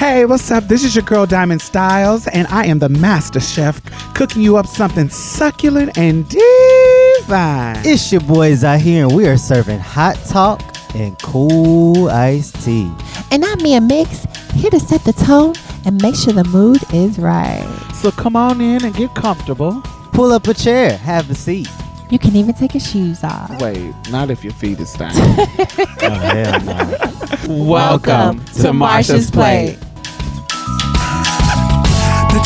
Hey, what's up? This is your girl Diamond Stylz, and I am the master chef cooking you up something succulent and divine. It's your boys out here, and we are serving hot talk and cool iced tea. And I'm Mia Mix, here to set the tone and make sure the mood is right. So come on in and get comfortable. Pull up a chair, have a seat. You can even take your shoes off. Wait, not if your feet is down. Oh, hell no. Welcome to Marsha's Plate. The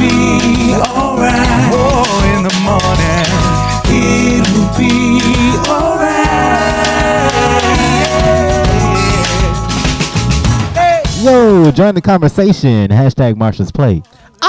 be alright. Oh, in the morning, it will be alright. Yo, join the conversation. Hashtag Marsha's Plate.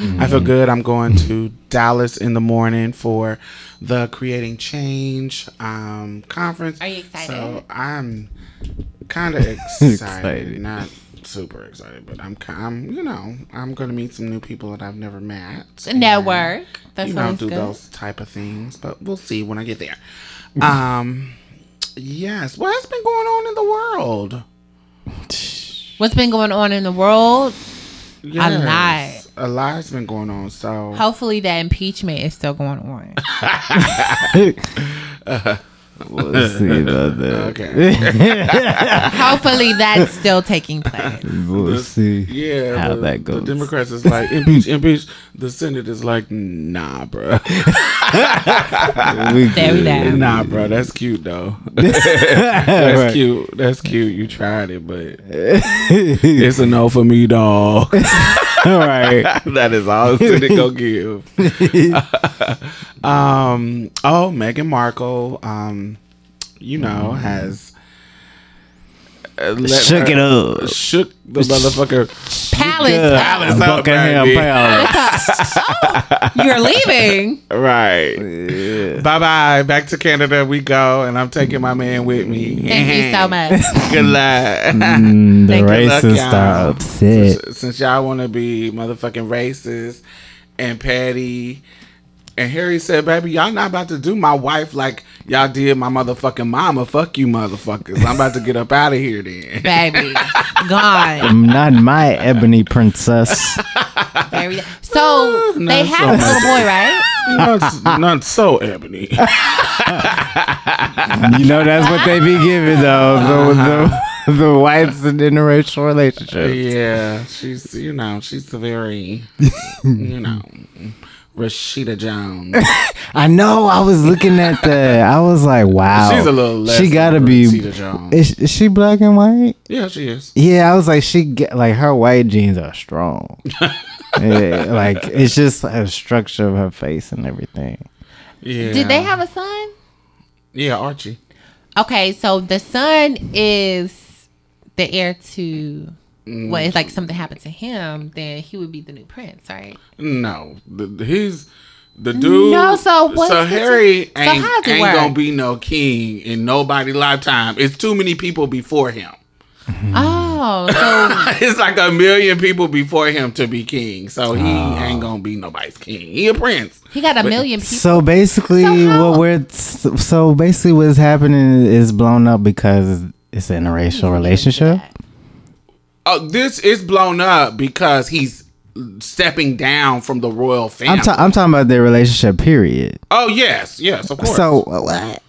I feel good. I'm going to Dallas in the morning for the Creating Change um, conference. Are you excited? So I'm kind of excited. Excited. Not super excited, but I'm, ki- I'm, you know, I'm going to meet some new people that I've never met. and, Network. That's You know, always do good. those type of things, but we'll see when I get there. Um, yes. What's been going on in the world? What's been going on in the world? Yes, A lot's been going on. So Hopefully, that impeachment is still going on. We'll see about that. okay, Hopefully, that's still taking place. We'll see yeah, how the, that goes. The Democrats is like impeach, impeach. The Senate is like, nah, bro, We There we go. nah, bro. That's cute though. That's Right. cute. That's cute. You tried it, but it's a no for me, dog. All right. that is all Senate go give. um. Oh, Meghan Markle. Um. You know has. Let Shook her- it up. Shook the motherfucker. Palace. Palace up, Buckingham baby. Palace. You're leaving. Right. Bye bye. Back to Canada we go, and I'm taking my man with me. Thank you so much. Good luck. Mm, the Thank Good luck, racists are upset. Since, since y'all want to be motherfucking racist and petty. And Harry said, baby, y'all not about to do my wife like y'all did my motherfucking mama. Fuck you, motherfuckers. I'm about to get up out of here then. Baby. Gone. Not my ebony princess. Very- So, No, they so have a little boy, right? not, not so ebony. You know that's what they be giving though. The, the, uh-huh. the whites in interracial relationship. yeah, she's, you know, she's very, you know, Rashida Jones. I know. I was looking at the. I was like, wow. She's a little less She gotta than be. Rashida Jones. Is, is she black and white? Yeah, she is. Yeah, I was like, she get like her white jeans are strong. Yeah, like it's just a structure of her face and everything. Yeah. Did they have a son? Yeah, Archie. Okay, so the son is the heir to. Mm. Well, it's like something happened to him, then he would be the new prince, right? No, the, he's the dude. No, so what's so Harry so ain't, how's it ain't work? gonna be no king in nobody lifetime. It's too many people before him. Oh, so it's like a million people before him to be king. So he oh. ain't gonna be nobody's king. He a prince. he got a million people. So basically, So what we're so basically what's happening is blown up because it's an interracial relationship. Oh, this is blown up because he's stepping down from the royal family. I'm ta- I'm talking about their relationship. Period. oh yes, yes, of course. So what?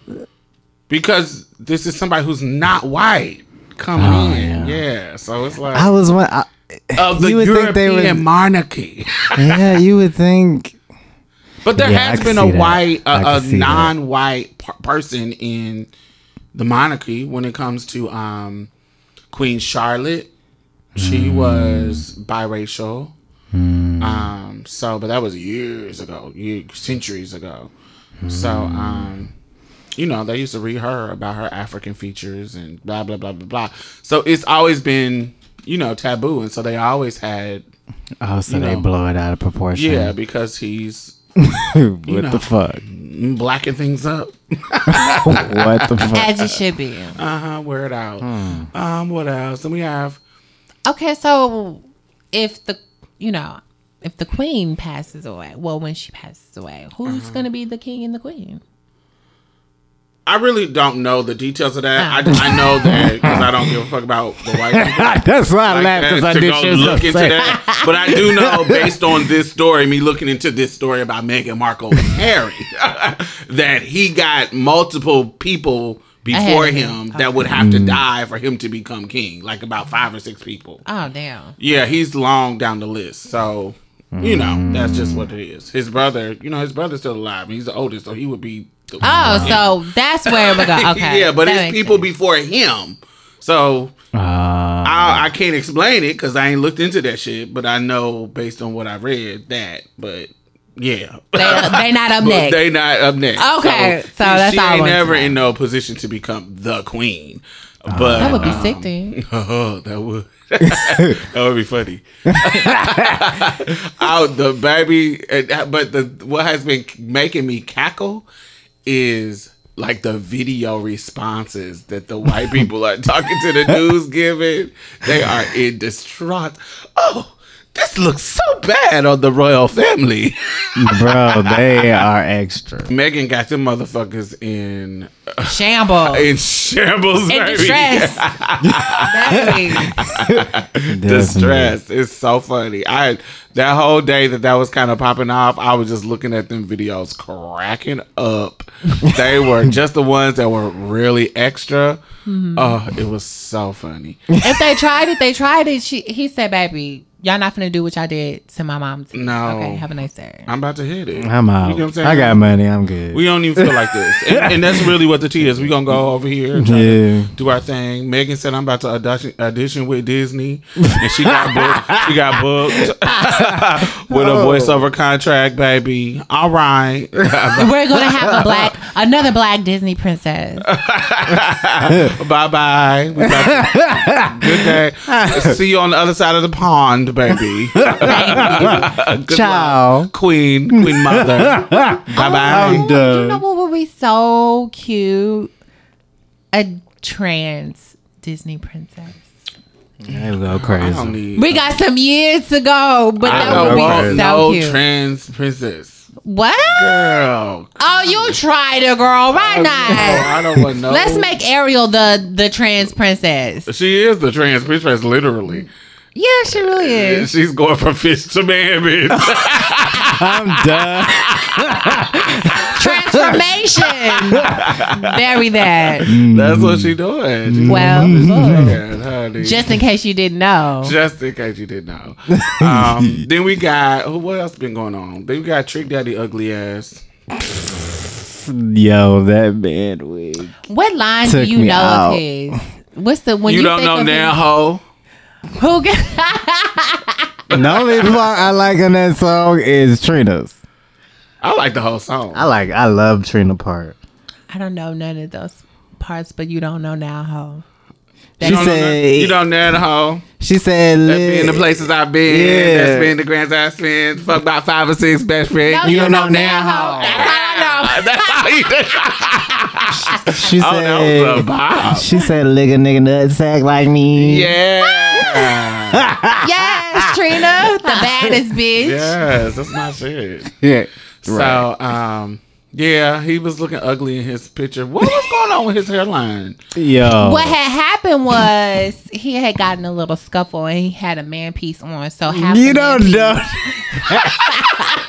because this is somebody who's not white coming Oh, in. yeah. Yeah. So it's like I was one. I, of the You would think they European would- monarchy. yeah, you would think. But there Yeah, has been a white, a, non-white per- person in the monarchy when it comes to um, Queen Charlotte. She Hmm. was biracial. Um, so, but that was years ago, years, centuries ago. So, Hmm. um, you know, they used to read her about her African features and blah blah blah blah blah. So it's always been, you know, taboo, and so they always had, Oh, so You they know. blow it out of proportion. yeah, because he's what know. the fuck? blacking things up. What the fuck? As it should be. Uh huh. Wear it out. Hmm. Um. What else? Then we have. Okay, so if the you know if the queen passes away, well, when she passes away, who's Uh-huh. gonna be the king and the queen? I really don't know the details of that. I, Ah. I know that because I don't give a fuck about the white people. That's why I like laughed because I to knew go look into say. that. But I do know, based on this story, me looking into this story about Meghan Markle and Harry, that he got multiple people before him him. that would have to die for him to become king. Like about five or six people. Oh damn! Yeah, he's long down the list. So, you know, that's just what it is. His brother, you know, his brother's still alive. He's the oldest, so he would be. The, Oh, so that's where we go. Okay, yeah, but that it's people sense. before him. So Uh, I, I can't explain it because I ain't looked into that shit. But I know based on what I read that. But yeah, They, they not up next. they not up next. Okay, so that's she all I ain't never in no position to become the queen. But that would be um, sick, then. Oh, that would that would be funny. Out the baby, but the what has been making me cackle is like the video responses that the white people are talking to the news giving. They are in distraught. Oh, this looks so bad on the royal family. bro, they are extra. Meghan got them motherfuckers in Shambles. in shambles, In baby. distress. Distress. It's so funny. I that whole day that that was kind of popping off, I was just looking at them videos, cracking up. they were just the ones that were really extra. Mm-hmm. Oh, it was so funny. if they tried it, they tried it. She, he said, "Baby, y'all not finna do what y'all did to my mom." Too. No. Okay, have a nice day. I'm about to hit it. I'm out. You know what I'm saying? I got money. I'm good. We don't even feel like this, and, and that's really what the tea is. We gonna go over here and try Yeah. to do our thing. Meghan said I'm about to audition, audition with Disney, and she got booked. she got booked with a oh. voiceover contract, baby. All right, We're gonna have a black, another black Disney princess. bye bye. Good day. See you on the other side of the pond, baby. Good Ciao. luck, Queen, Queen Mother. bye I'm bye. You know what would be so cute? A trans Disney princess. They go I crazy. don't need. We got some years to go, but I that don't would be want so no cute. trans princess. what? Girl. Oh, you tried it, girl. Why No, not? I don't want no. Let's make Ariel the the trans princess. She is the trans princess, literally. Yeah, she really is. She's going from fish to man, bitch. I'm done. Transformation. Bury that. That's what she doing. She's Well, going from look, fish to man, honey. just in case you didn't know. Just in case you didn't know. Um, then we got who? What else been going on? Then we got Trick Daddy ugly ass. Yo, that man wig. What line do Took you me know out. of his? What's the when you, you, don't think know of now, him- hoe. Who get, The only part I like on that song is Trina's. I like the whole song. I like. I love Trina part. I don't know none of those parts, but you don't know now how. You She said- you don't know the hoe. She said, That been the places I've been. Yeah. That's been the grands I've spent. Fuck about five or six best friends. No, you you don't know don't now, know hoe. how. That's all I know. That's all you She Oh, that was a said, vibe. she said, lick a nigga nutsack like me. Yeah. yes, Trina, the baddest bitch. yes, that's my shit. Yeah. So, um, yeah, he was looking ugly in his picture. What was going on with his hairline? Yeah. What had happened was he had gotten a little scuffle and he had a man piece on. So half You don't know.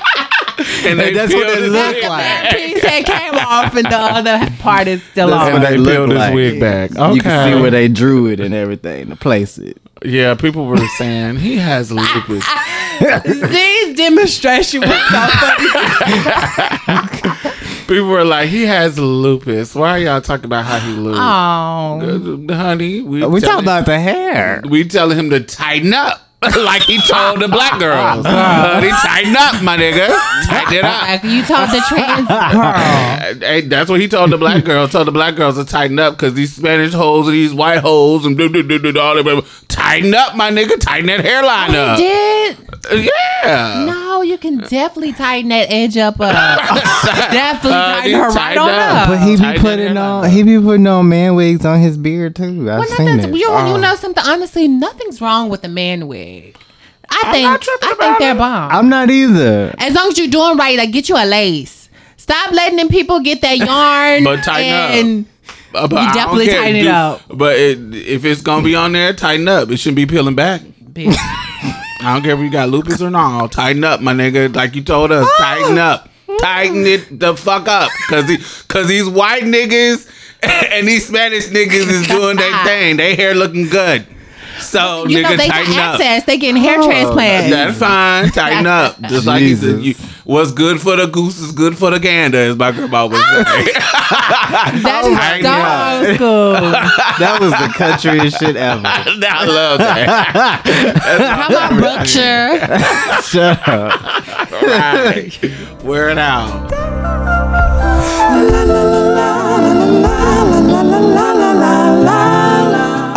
And they that's what it looked like. back. Man piece had came off and the other part is still That's on. what And they they look peeled his like. wig back. You can see where they drew it and everything to place it. Yeah, people were saying he has lupus. These demonstration was so funny. people were like, he has lupus. Why are y'all talking about how he lupus? Oh, honey, we, We telling- talking about the hair. we telling him to tighten up. like he told the black girls. Honey, tighten up, my nigga. Tighten it up. like you told the trans girl. Hey, that's what he told the black girls. Told the black girls to tighten up because these Spanish hoes and these white hoes and do, do, do, do, all that. Tighten up, my nigga. Tighten that hairline He up. did. Yeah. No, you can definitely tighten that edge up. Uh, definitely Uh, tighten her right tighten on up. up. But he be Tighten that putting hairline on up. he be putting on man wigs on his beard too. I've Well, seen nothing's, it. you, you know something? Honestly, nothing's wrong with a man wig. I I'm think not I about think they're it. bomb. I'm not either. as long as you're doing right, like get you a lace. Stop letting them people get that yarn. But tighten up. and Uh, but You definitely care. tighten it Do- up. But it, if it's gonna be on there, tighten up. It shouldn't be peeling back. I don't care if you got lupus or not. Tighten up, my nigga. Like you told us, tighten up. Tighten it the fuck up. Cause, the, cause these white niggas and these Spanish niggas is doing their thing. They hair looking good. So you know nigga, they tighten got up. access. They getting hair oh, transplants. That's fine. Tighten up. Just like he said, Jesus. you, what's good for the goose is good for the gander, as my grandma would say. Ah! That is Tighten so school. That was the countryest shit ever. I love that. How about Brookshire? Shut up. right. Wear it out.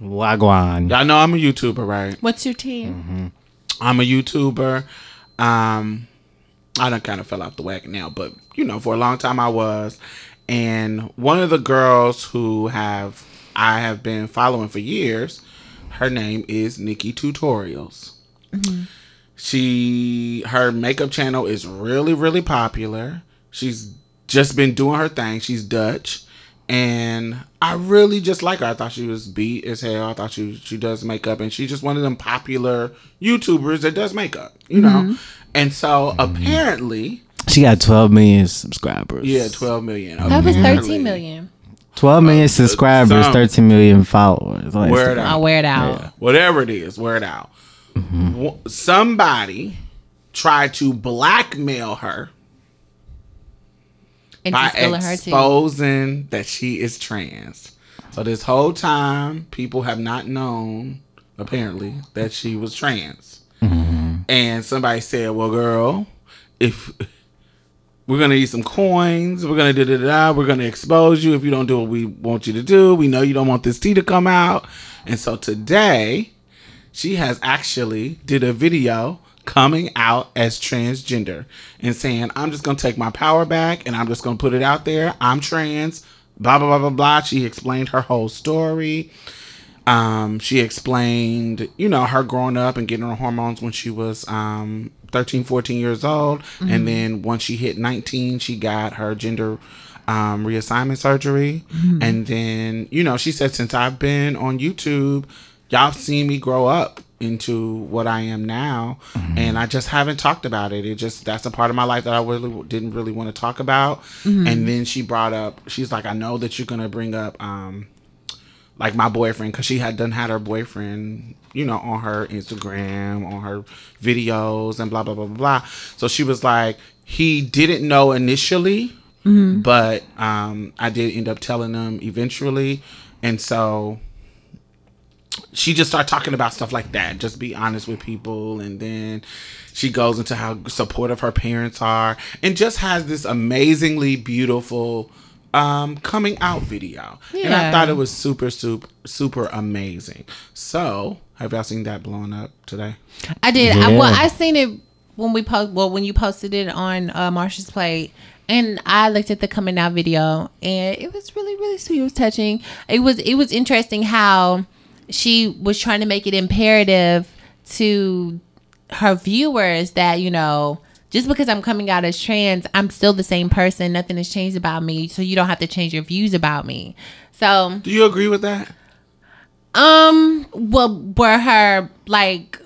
Wagwan. y'all know I'm a YouTuber, right? What's your team? I'm a YouTuber. Um, I done kind of fell off the wagon now, but you know, for a long time I was. And one of the girls who have I have been following for years, her name is NikkieTutorials. She her makeup channel is really really popular. She's just been doing her thing. She's Dutch. And I really just like her. I thought she was beat as hell. I thought she she does makeup, and she's just one of them popular YouTubers that does makeup, you know. Mm-hmm. And so mm-hmm. apparently, She got 12 million subscribers. yeah, twelve million. That was 13 million. 12 million subscribers, some. 13 million followers. on Word Instagram. out. I'll wear it out. whatever it is, wear it out. Mm-hmm. W- Somebody tried to blackmail her And by just her exposing that she is trans. So this whole time, people have not known, apparently, that she was trans. Mm-hmm. And somebody said, "Well, girl, if we're gonna need some coins, we're gonna da da da, we're gonna expose you if you don't do what we want you to do. We know you don't want this tea to come out." And so today, she has actually did a video coming out as transgender and saying, I'm just gonna take my power back and I'm just gonna put it out there. I'm trans, blah blah blah blah blah. She explained her whole story. Um, she explained, you know, her growing up and getting her hormones when she was um 13, 14 years old. And then once she hit 19, she got her gender um, reassignment surgery. And then, you know, she said, since I've been on YouTube, y'all have seen me grow up into what I am now. And I just haven't talked about it. It just, that's a part of my life that I really didn't really want to talk about. And then she brought up, she's like, I know that you're going to bring up, um, like my boyfriend because she had done had her boyfriend you know on her instagram on her videos and blah blah blah blah blah so she was like he didn't know initially but um i did end up telling him eventually and so she just started talking about stuff like that just be honest with people and then she goes into how supportive her parents are and just has this amazingly beautiful um coming out video and i thought it was super super super amazing so have y'all seen that blowing up today I did. I, well, I seen it when we post. Well, when you posted it on uh, Marsha's plate, and I looked at the coming out video, and it was really, really sweet. It was touching. It was. It was interesting how she was trying to make it imperative to her viewers that you know. Just because I'm coming out as trans, I'm still the same person. Nothing has changed about me, so you don't have to change your views about me. So, do you agree with that um, well, were her like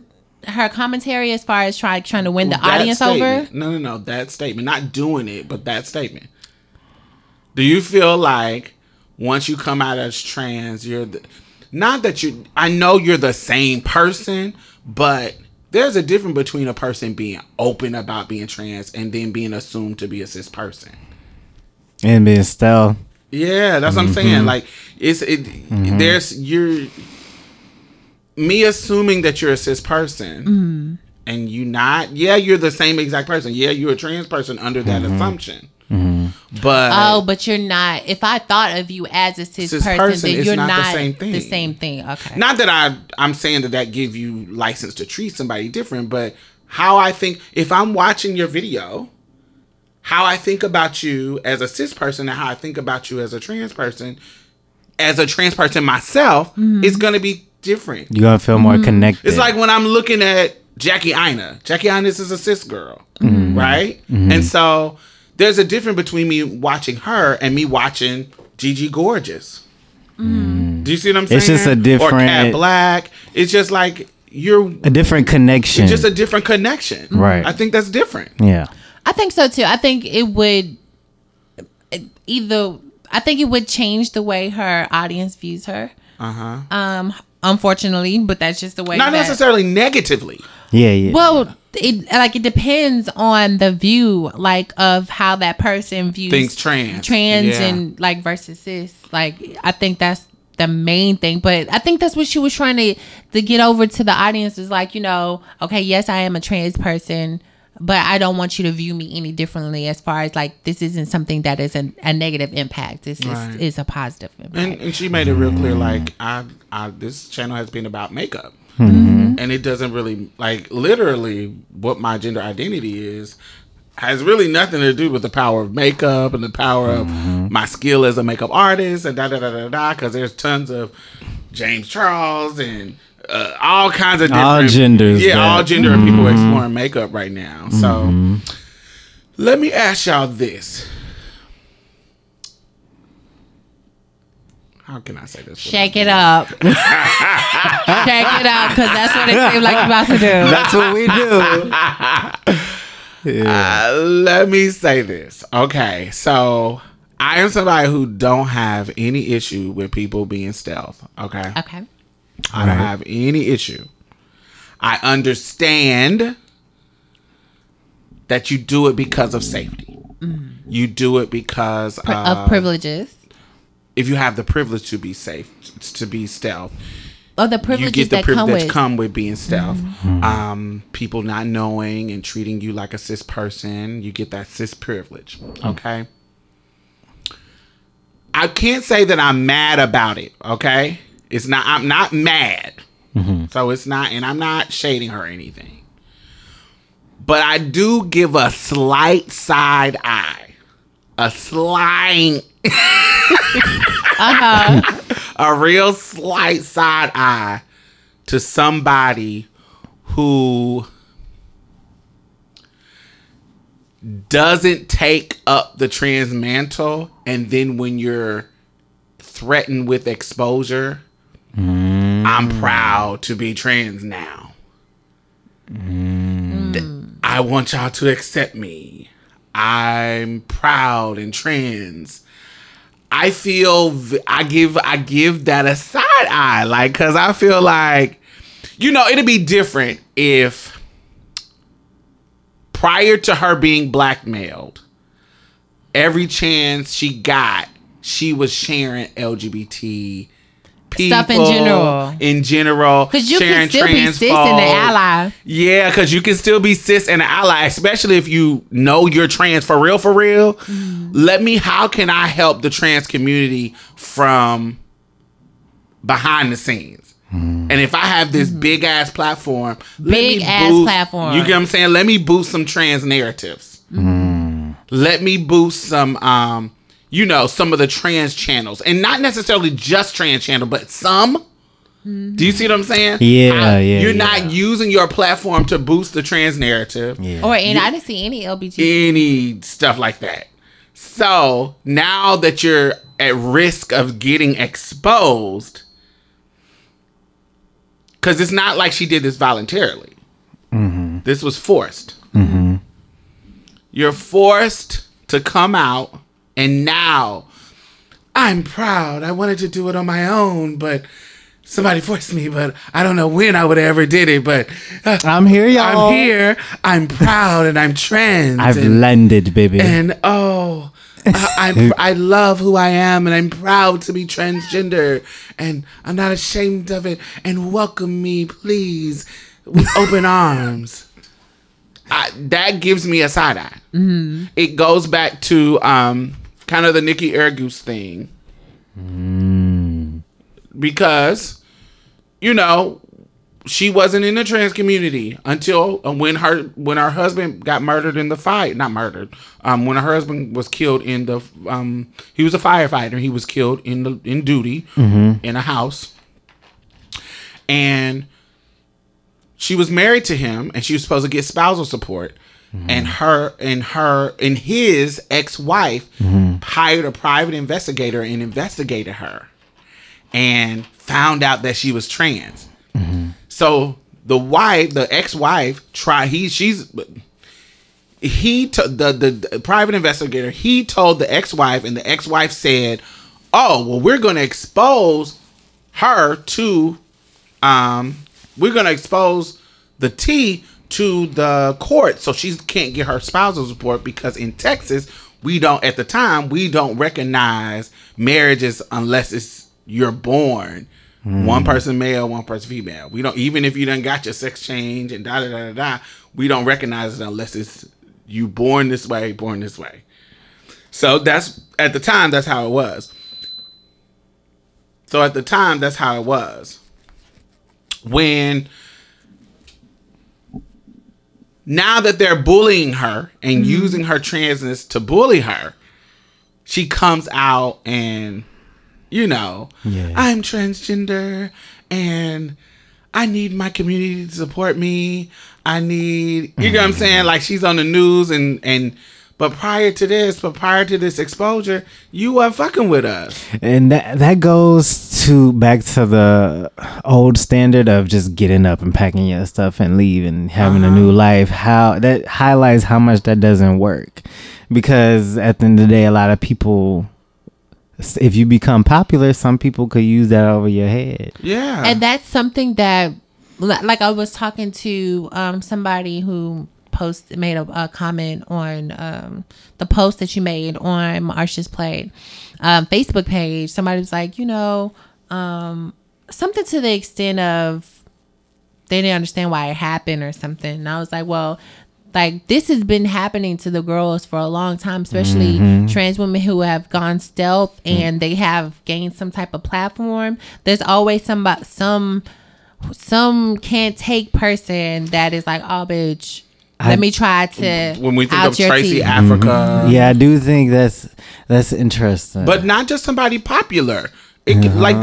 her commentary as far as trying trying to win the audience over? No, no, no. That statement. Not doing it, but that statement. Do you feel like once you come out as trans, you're the, not that you. I know you're the same person, but there's a difference between a person being open about being trans and then being assumed to be a cis person. And being still. Yeah, that's what I'm mm-hmm. saying. Like it's it. Mm-hmm. There's you're me assuming that you're a cis person, mm-hmm. and you not. Yeah, you're the same exact person. Yeah, you're a trans person under that assumption. But Oh, but you're not. If I thought of you as a cis, Cis person, person then you're not not, the same thing. The same thing. Okay. not that I I'm saying that that give you license to treat somebody different, but how I think if I'm watching your video, how I think about you as a cis person and how I think about you as a trans person, as a trans person myself, is going to be different. You're gonna feel more mm-hmm. connected. It's like when I'm looking at Jackie Aina. Jackie Aina is a cis girl, mm-hmm. right? Mm-hmm. And so there's a difference between me watching her and me watching Gigi Gorgeous. Do you see what I'm saying? It's just a different or different- Kat Blaque. It's just like you're a different connection. just a different connection, Right. I think that's different. yeah. I think so too. I think it would either. I think it would change the way her audience views her. Uh huh. Um, unfortunately, but that's just the way. Not that- necessarily negatively. Yeah, yeah. Well, it like it depends on the view, like of how that person views Thinks trans. trans, Yeah. and like versus cis. Like I think that's the main thing. But I think that's what she was trying to to get over to the audience is like you know, okay, yes, I am a trans person. But I don't want you to view me any differently as far as like this isn't something that is an, a negative impact. This Right. is, is a positive impact. and, and she made it real clear like I, I this channel has been about makeup mm-hmm. and it doesn't really like literally what my gender identity is has really nothing to do with the power of makeup and the power of mm-hmm. my skill as a makeup artist and da da da da da because there's tons of James Charles and uh, all kinds of different All genders yeah that- all gender of people exploring makeup right now so let me ask y'all this how can I say this Shake it up. Shake it up because that's what it seems like you're about to do. That's what we do. Uh, let me say this. Okay, so I am somebody who don't have any issue with people being stealth. Okay, Okay. I don't have any issue. I understand that you do it because of safety. You do it because uh, of privileges. if you have the privilege to be safe, to be stealth, Oh, the you privileges get the that privilege come that with. Mm-hmm. come with being stealth. Um, people not knowing and treating you like a cis person, you get that cis privilege. Okay. I can't say that I'm mad about it. Okay, it's not. I'm not mad. So it's not, and I'm not shading her or anything. But I do give a slight side eye, a slight uh-huh. a real slight side eye to somebody who doesn't take up the trans mantle and then when you're threatened with exposure i'm proud to be trans now. Mm. Th- i want y'all to accept me. I'm proud and trans. I feel I give I give that a side eye, like because I feel like you know it'd be different if prior to her being blackmailed, every chance she got, she was sharing LGBT people Stuff in general. In general, Because you sharing can still be cis and an ally. Yeah, because you can still be cis and an ally, especially if you know you're trans for real, for real. Mm-hmm. Let me, how can I help the trans community from behind the scenes? And if I have this big ass platform, let. Big me ass boost- platform. You get what I'm saying? Let me boost some trans narratives. Let me boost some, um, you know, some of the trans channels, and not necessarily just trans channel, but some. Do you see what I'm saying? Yeah, I- yeah, You're yeah. not using your platform to boost the trans narrative. Yeah. Or and I didn't see any LGBT. Any stuff like that. So now that you're at risk of getting exposed, because it's not like she did this voluntarily. Mm-hmm. This was forced. Mm-hmm. You're forced to come out, and now I'm proud. I wanted to do it on my own, but somebody forced me. But I don't know when I would have ever did it. But uh, I'm here, y'all. I'm here. I'm proud, and I'm trans. I've and, landed, baby. and oh, I, I love who I am, and I'm proud to be transgender, and I'm not ashamed of it. And welcome me, please, with open arms. I, that gives me a side eye. It goes back to um, kind of the Nikki Araguz thing, because you know she wasn't in the trans community until uh, when her when her husband got murdered in the fight not murdered um when her husband was killed in the um he was a firefighter. He was killed in the in duty in a house. And she was married to him and she was supposed to get spousal support and her and her and his ex-wife hired a private investigator and investigated her and found out that she was trans. So the wife, the ex-wife, try he she's he to, the, the the private investigator he told the ex-wife and the ex-wife said, "Oh, well we're going to expose her to um we're going to expose the T to the court so she can't get her spousal support because in Texas we don't at the time we don't recognize marriages unless it's you're born hmm. one person male, one person female. We don't even if you done got your sex change and da da da da da. We don't recognize it unless it's you born this way, born this way. So that's at the time that's how it was. So at the time that's how it was. When now that they're bullying her and mm-hmm. using her transness to bully her, she comes out and you know, Yeah. I'm transgender and I need my community to support me. I need you know what I'm mm-hmm. saying? Like she's on the news and and but prior to this, but prior to this exposure, you weren't fucking with us. And that that goes to back to the old standard of just getting up and packing your stuff and leave and having a new life. How that highlights how much that doesn't work. Because at the end of the day, a lot of people, if you become popular, some people could use that over your head. Yeah. and that's something that like i was talking to um somebody who post made a, a comment on um the post that you made on marsha's plate um facebook page. Somebody was like you know um something to the extent of they didn't understand why it happened or something. And i was like well like this has been happening to the girls for a long time especially trans women who have gone stealth and they have gained some type of platform. There's always some some some can't take person that is like oh bitch let me try to when we think out of your Tracy teeth. Africa. Yeah, I do think that's that's interesting. but not just somebody popular. It can, like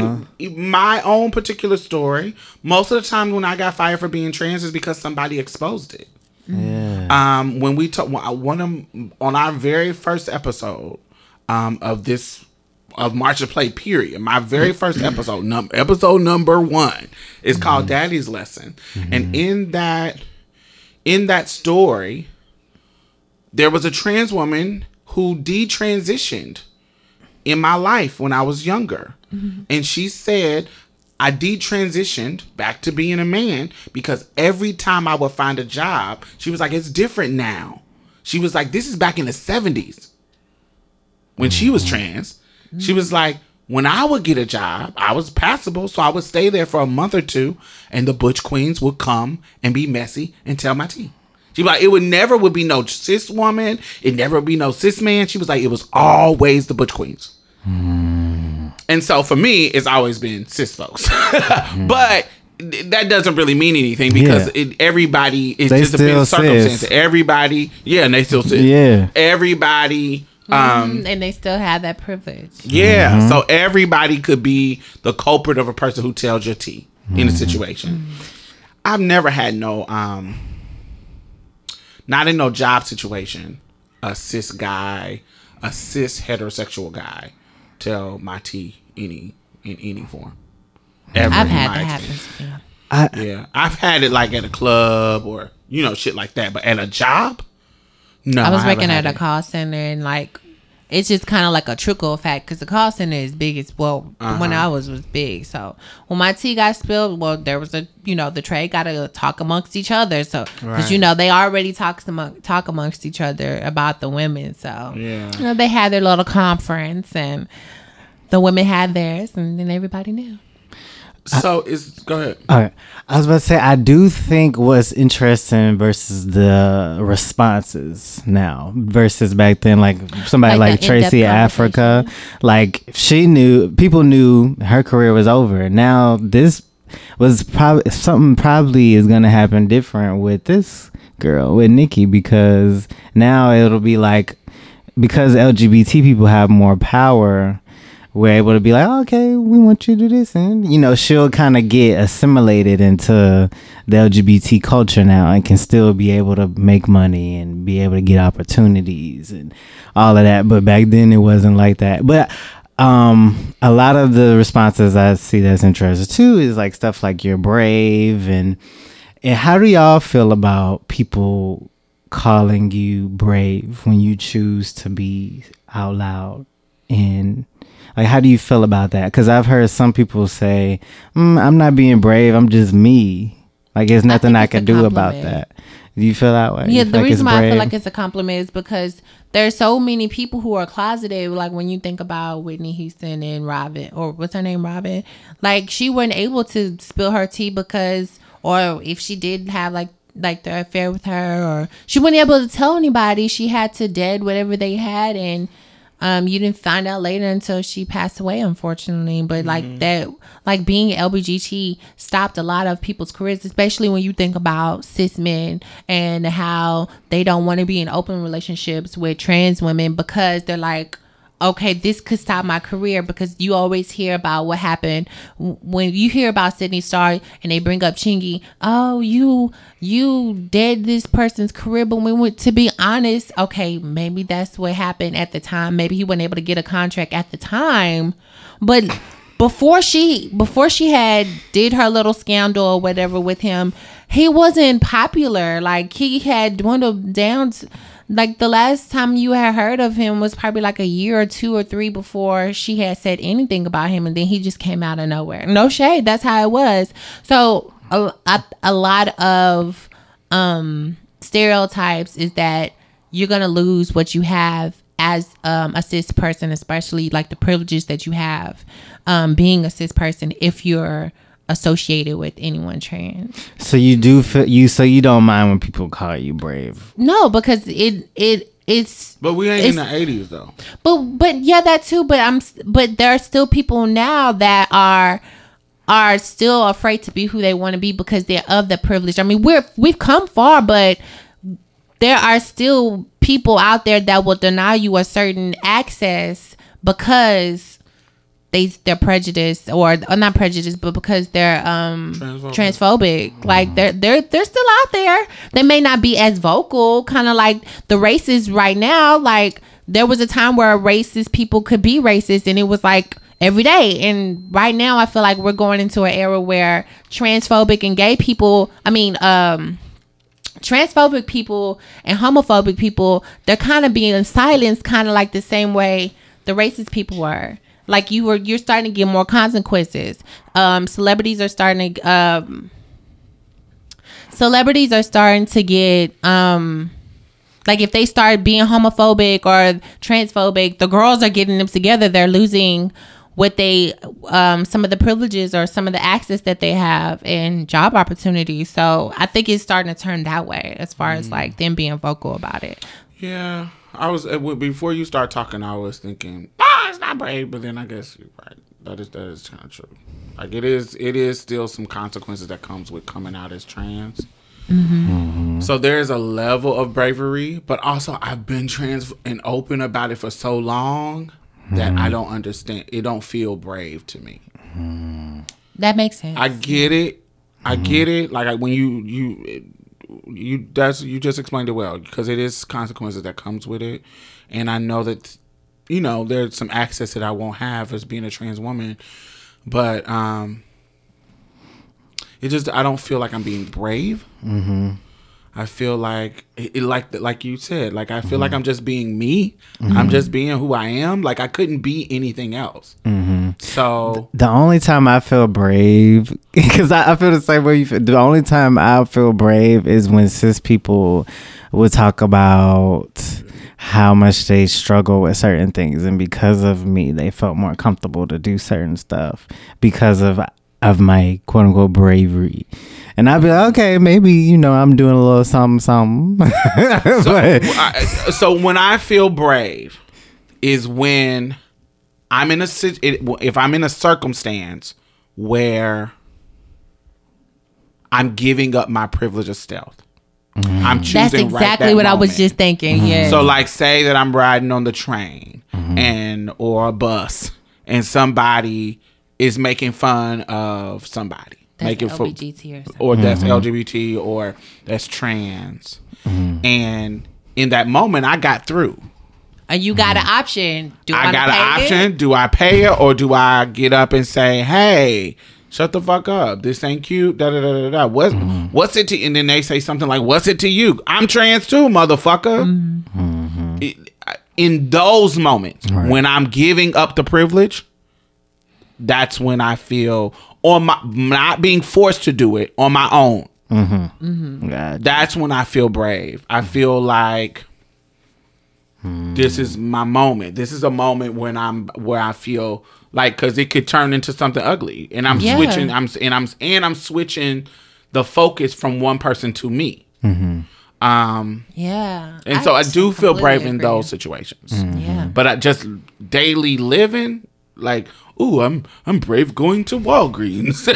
my own particular story. Most of the time when I got fired for being trans is because somebody exposed it. yeah. Um, when we talk one of on our very first episode um, of this of Marsha's Plate period, my very first episode, num- episode number one, is called Daddy's Lesson, and in that in that story, there was a trans woman who detransitioned in my life when I was younger. Mm-hmm. And she said, I detransitioned back to being a man because every time I would find a job, she was like, it's different now. She was like, this is back in the 70s when she was mm-hmm. trans. She was like, when I would get a job, I was passable, so I would stay there for a month or two, and the butch queens would come and be messy and tell my tea. She like, it would never would be no cis woman, it never would be no cis man. She was like, it was always the butch queens. Hmm. And so for me, it's always been cis folks, but th- that doesn't really mean anything because Yeah. it, everybody is They just a bit circumstance. Everybody, yeah, and they still cis. Yeah. everybody. Um, and they still have that privilege. yeah. So everybody could be the culprit of a person who tells your tea in a situation. I've never had no um not in no job situation, a cis guy, a cis heterosexual guy tell my tea any in any form. Ever I've had my that happen to me. Yeah. I've had it like at a club or you know, shit like that. But at a job? No. I was haven't working at a it. call center and like it's just kind of like a trickle effect because the call center is big as well when Uh-huh. I was was big. So when my tea got spilled, well, there was a you know the trade got to talk amongst each other. So because you know they already talk among, talk amongst each other about the women. So Yeah. you know they had their little conference and the women had theirs, and then everybody knew. So is go ahead. All right. I was about to say I do think what's interesting versus the responses now versus back then, like somebody Like like, Tracey Africa, like she knew people knew her career was over. Now this was probably something probably is gonna happen different with this girl with Nikkie because now it'll be like because LGBT people have more power, we're able to be like, okay, we want you to do this, and you know, she'll kind of get assimilated into the LGBT culture now, and can still be able to make money and be able to get opportunities and all of that. But back then, it wasn't like that. But um, a lot of the responses I see that's interesting too is like stuff like you're brave and and how do y'all feel about people calling you brave when you choose to be out loud and like how do you feel about that? Because i've heard some people say mm, i'm not being brave i'm just me. Like there's nothing think i, can do about that. Do you feel that way? Yeah, the like reason why I feel like it's a compliment is because there's so many people who are closeted. Like when you think about Whitney Houston and Robin, or what's her name, Robin, like she wasn't able to spill her tea because, or if she did have like like the affair with her, or she wasn't able to tell anybody. She had to dead whatever they had, and um, you didn't find out later until she passed away, unfortunately. But like that, like being LBGT stopped a lot of people's careers, especially when you think about cis men and how they don't want to be in open relationships with trans women because they're like, okay, this could stop my career because you always hear about what happened when you hear about Sydney Starr and they bring up Chingy. Oh, you you did this person's career, but we we, to be honest, okay, maybe that's what happened at the time. Maybe he wasn't able to get a contract at the time, but before she before she had did her little scandal or whatever with him, he wasn't popular. Like he had dwindled down. To, like the last time you had heard of him was probably like a year or two or three before she had said anything about him, and then he just came out of nowhere. No shade, that's how it was. So a, a, a lot of um stereotypes is that you're gonna lose what you have as um, a cis person, especially like the privileges that you have um, being a cis person if you're associated with anyone trans. so you do feel you so you don't mind when people call you brave No, because it it it's But we ain't in the eighties though. but but yeah that too. But I'm but there are still people now that are are still afraid to be who they want to be because they're of the privilege. I mean, we're we've come far, but there are still people out there that will deny you a certain access because they they're prejudiced or, or not prejudiced, but because they're um Transphobic. transphobic. Like they're they're they're still out there. They may not be as vocal, kind of like the racists right now. Like there was a time where racist people could be racist, and it was like every day. And right now, I feel like we're going into an era where transphobic and gay people. I mean, um transphobic people and homophobic people they're kind of being silenced kind of like the same way the racist people were. Like you were, you're starting to get more consequences. Um, celebrities are starting to, um, celebrities are starting to get, um, like if they start being homophobic or transphobic, the girls are getting them together. They're losing what they, um, some of the privileges or some of the access that they have and job opportunities. So I think it's starting to turn that way as far as like them being vocal about it. Yeah, I was uh, before you start talking. I was thinking, it's not brave, but then I guess you're right. That is that is kind of true. Like it is, it is still some consequences that comes with coming out as trans. Mm-hmm. So there's a level of bravery, but also I've been trans and open about it for so long that I mm-hmm. don't understand. It don't feel brave to me. Mm-hmm. That makes sense. I get it. I get it. Like I- when you you you that's you just explained it well because it is consequences that comes with it, and I know that you know there's some access that I won't have as being a trans woman, but um, it just I don't feel like I'm being brave. Mm-hmm. I feel like it, it like like you said, like I feel like I'm just being me. I'm just being who I am. Like I couldn't be anything else. So The only time I feel brave, because I, I feel the same way you feel. The only time I feel brave is when cis people would talk about how much they struggle with certain things, and because of me, they felt more comfortable to do certain stuff because of of my quote unquote bravery. And I'd be like, okay, maybe you know I'm doing a little something, something. but, I, so when I feel brave is when I'm in a if I'm in a circumstance where I'm giving up my privilege of stealth. Mm-hmm. I'm choosing That's right exactly that what I was just thinking. Mm-hmm. Yeah. So like say that I'm riding on the train mm-hmm. and or a bus and somebody is making fun of somebody. That's making fun LBGT or something. or that's LGBT or that's trans. And in that moment I got through. And you got an option. Do I, I got pay an it? option. Do I pay it or do I get up and say, "Hey, shut the fuck up. This ain't cute." Da da da da da. What's mm-hmm. what's it to? And then they say something like, "What's it to you? I'm trans too, motherfucker." Mm-hmm. Mm-hmm. It- in those moments when I'm giving up the privilege, that's when I feel on my not being forced to do it on my own. God, That's when I feel brave. I feel like this is my moment. This is a moment when I'm where I feel like because it could turn into something ugly, and I'm Yeah. switching. I'm and I'm and I'm switching the focus from one person to me. Um, Yeah. and so I do feel brave in agree. those situations. Yeah. But I just daily living, like, ooh, I'm I'm brave going to Walgreens.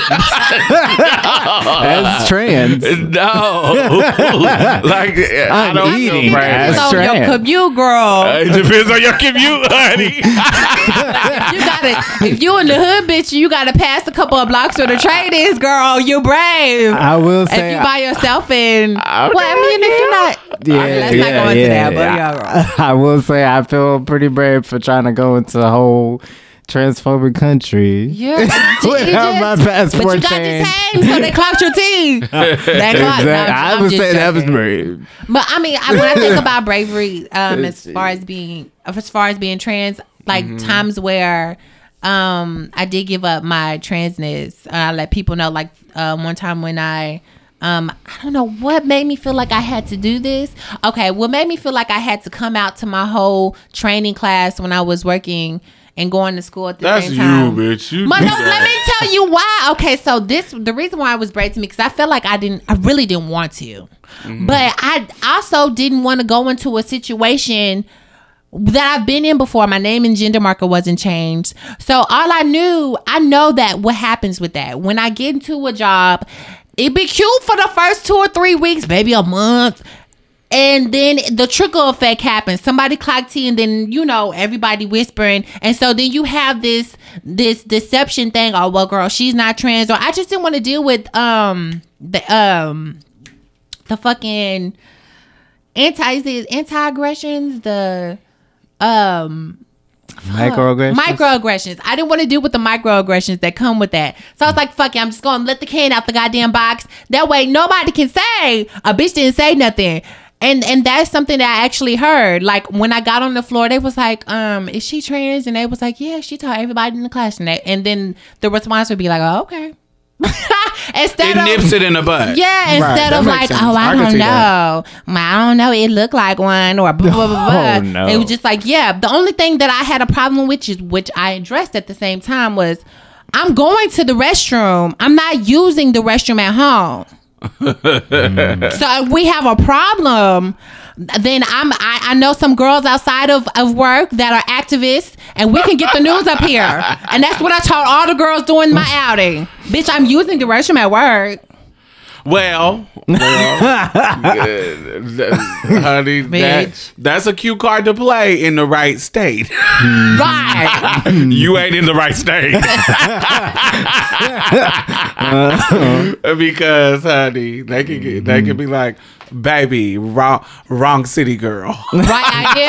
as trans. no, like I I'm don't eating feel brave. as So your commute, girl. Uh, it depends on your commute, honey. you gotta if you in the hood, bitch, you gotta pass a couple of blocks where the trade is, girl. You brave. I will say, if say, you by yourself and well, I mean, if you're not, yeah, let's not yeah, go into yeah, that. But yeah, girl. I will say I feel pretty brave for trying to go into the whole transphobic country. Yeah, Without my but passport you got changed. the same, so they clocked your teeth. They clocked. Exactly. no, I would say that was joking. brave. But I mean, I, when I think about bravery, um, as far as being, as far as being trans, like Mm-hmm. times where, um, I did give up my transness. Uh, I let people know, like, um, one time when I, um, I don't know what made me feel like I had to do this. Okay, what made me feel like I had to come out to my whole training class when I was working and going to school at the That's same you, bitch. You But no, let me tell you why. Okay, so this the reason why I was brave to me because I felt like I didn't, I really didn't want to, mm-hmm. but I also didn't want to go into a situation that I've been in before. My name and gender marker wasn't changed, so all I knew, I know that what happens with that when I get into a job, it be cute for the first two or three weeks, maybe a month. And then the trickle effect happens. Somebody clock T, and then you know everybody whispering, and so then you have this this deception thing. Oh well, girl, she's not trans, or I just didn't want to deal with um the um the fucking anti anti aggressions the um Microaggressions. microaggressions. I didn't want to deal with the microaggressions that come with that. So I was like, fuck it, I'm just gonna let the can out the goddamn box. That way nobody can say a bitch didn't say nothing. And and that's something that I actually heard. Like when I got on the floor, they was like, um, is she trans? And they was like, yeah, she taught everybody in the class. And, they, and then the response would be like, oh, okay. instead It of nips it in the butt. yeah, instead that of like, sense. oh, I I, don't know, that. I don't know, it looked like one or blah blah blah. blah. Oh, no. It was just like, yeah. The only thing that I had a problem with, is, which I addressed at the same time, was I'm going to the restroom. I'm not using the restroom at home. Mm. so if we have a problem, then I'm I, I know some girls outside of, of work that are activists and we can get the news up here. And that's what I told all the girls doing my outing. Bitch, I'm using the restroom at work. Well, well honey, that, that's a cue card to play in the right state. Right. you ain't in the right state. because, honey, they can get, they can be like, baby, wrong, wrong city girl. right idea.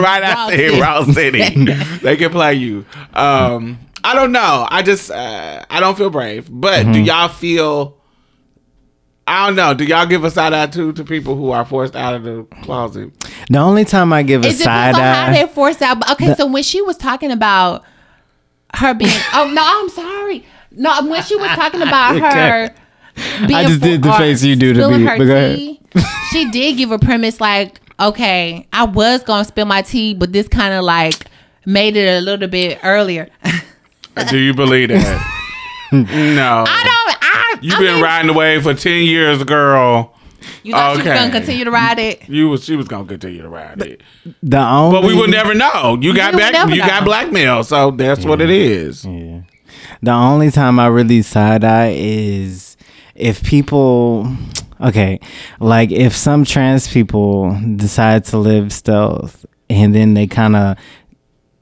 right out Wrong there, city. wrong city. they can play you. Um, I don't know. I just, uh, I don't feel brave. But do y'all feel? I don't know. Do y'all give a side eye too to people who are forced out of the closet? The only time I give a It side depends on how eye, they're forced out. But okay, so when she was talking about her being, oh no, I'm sorry. No, when she was talking about her, being I just did the face you do to spilling me, her but go ahead. tea, she did give a premise like, okay, I was gonna spill my tea, but this kind of like made it a little bit earlier. Do you believe that? no. I don't. I. You've been mean, riding away for ten years, girl. You thought she was gonna continue to ride it. You was she was gonna continue to ride it, the only but we will never know. You got will back. never You got know. blackmail, so that's what it is. Yeah. The only time I really side eye is if people, okay, like if some trans people decide to live stealth and then they kind of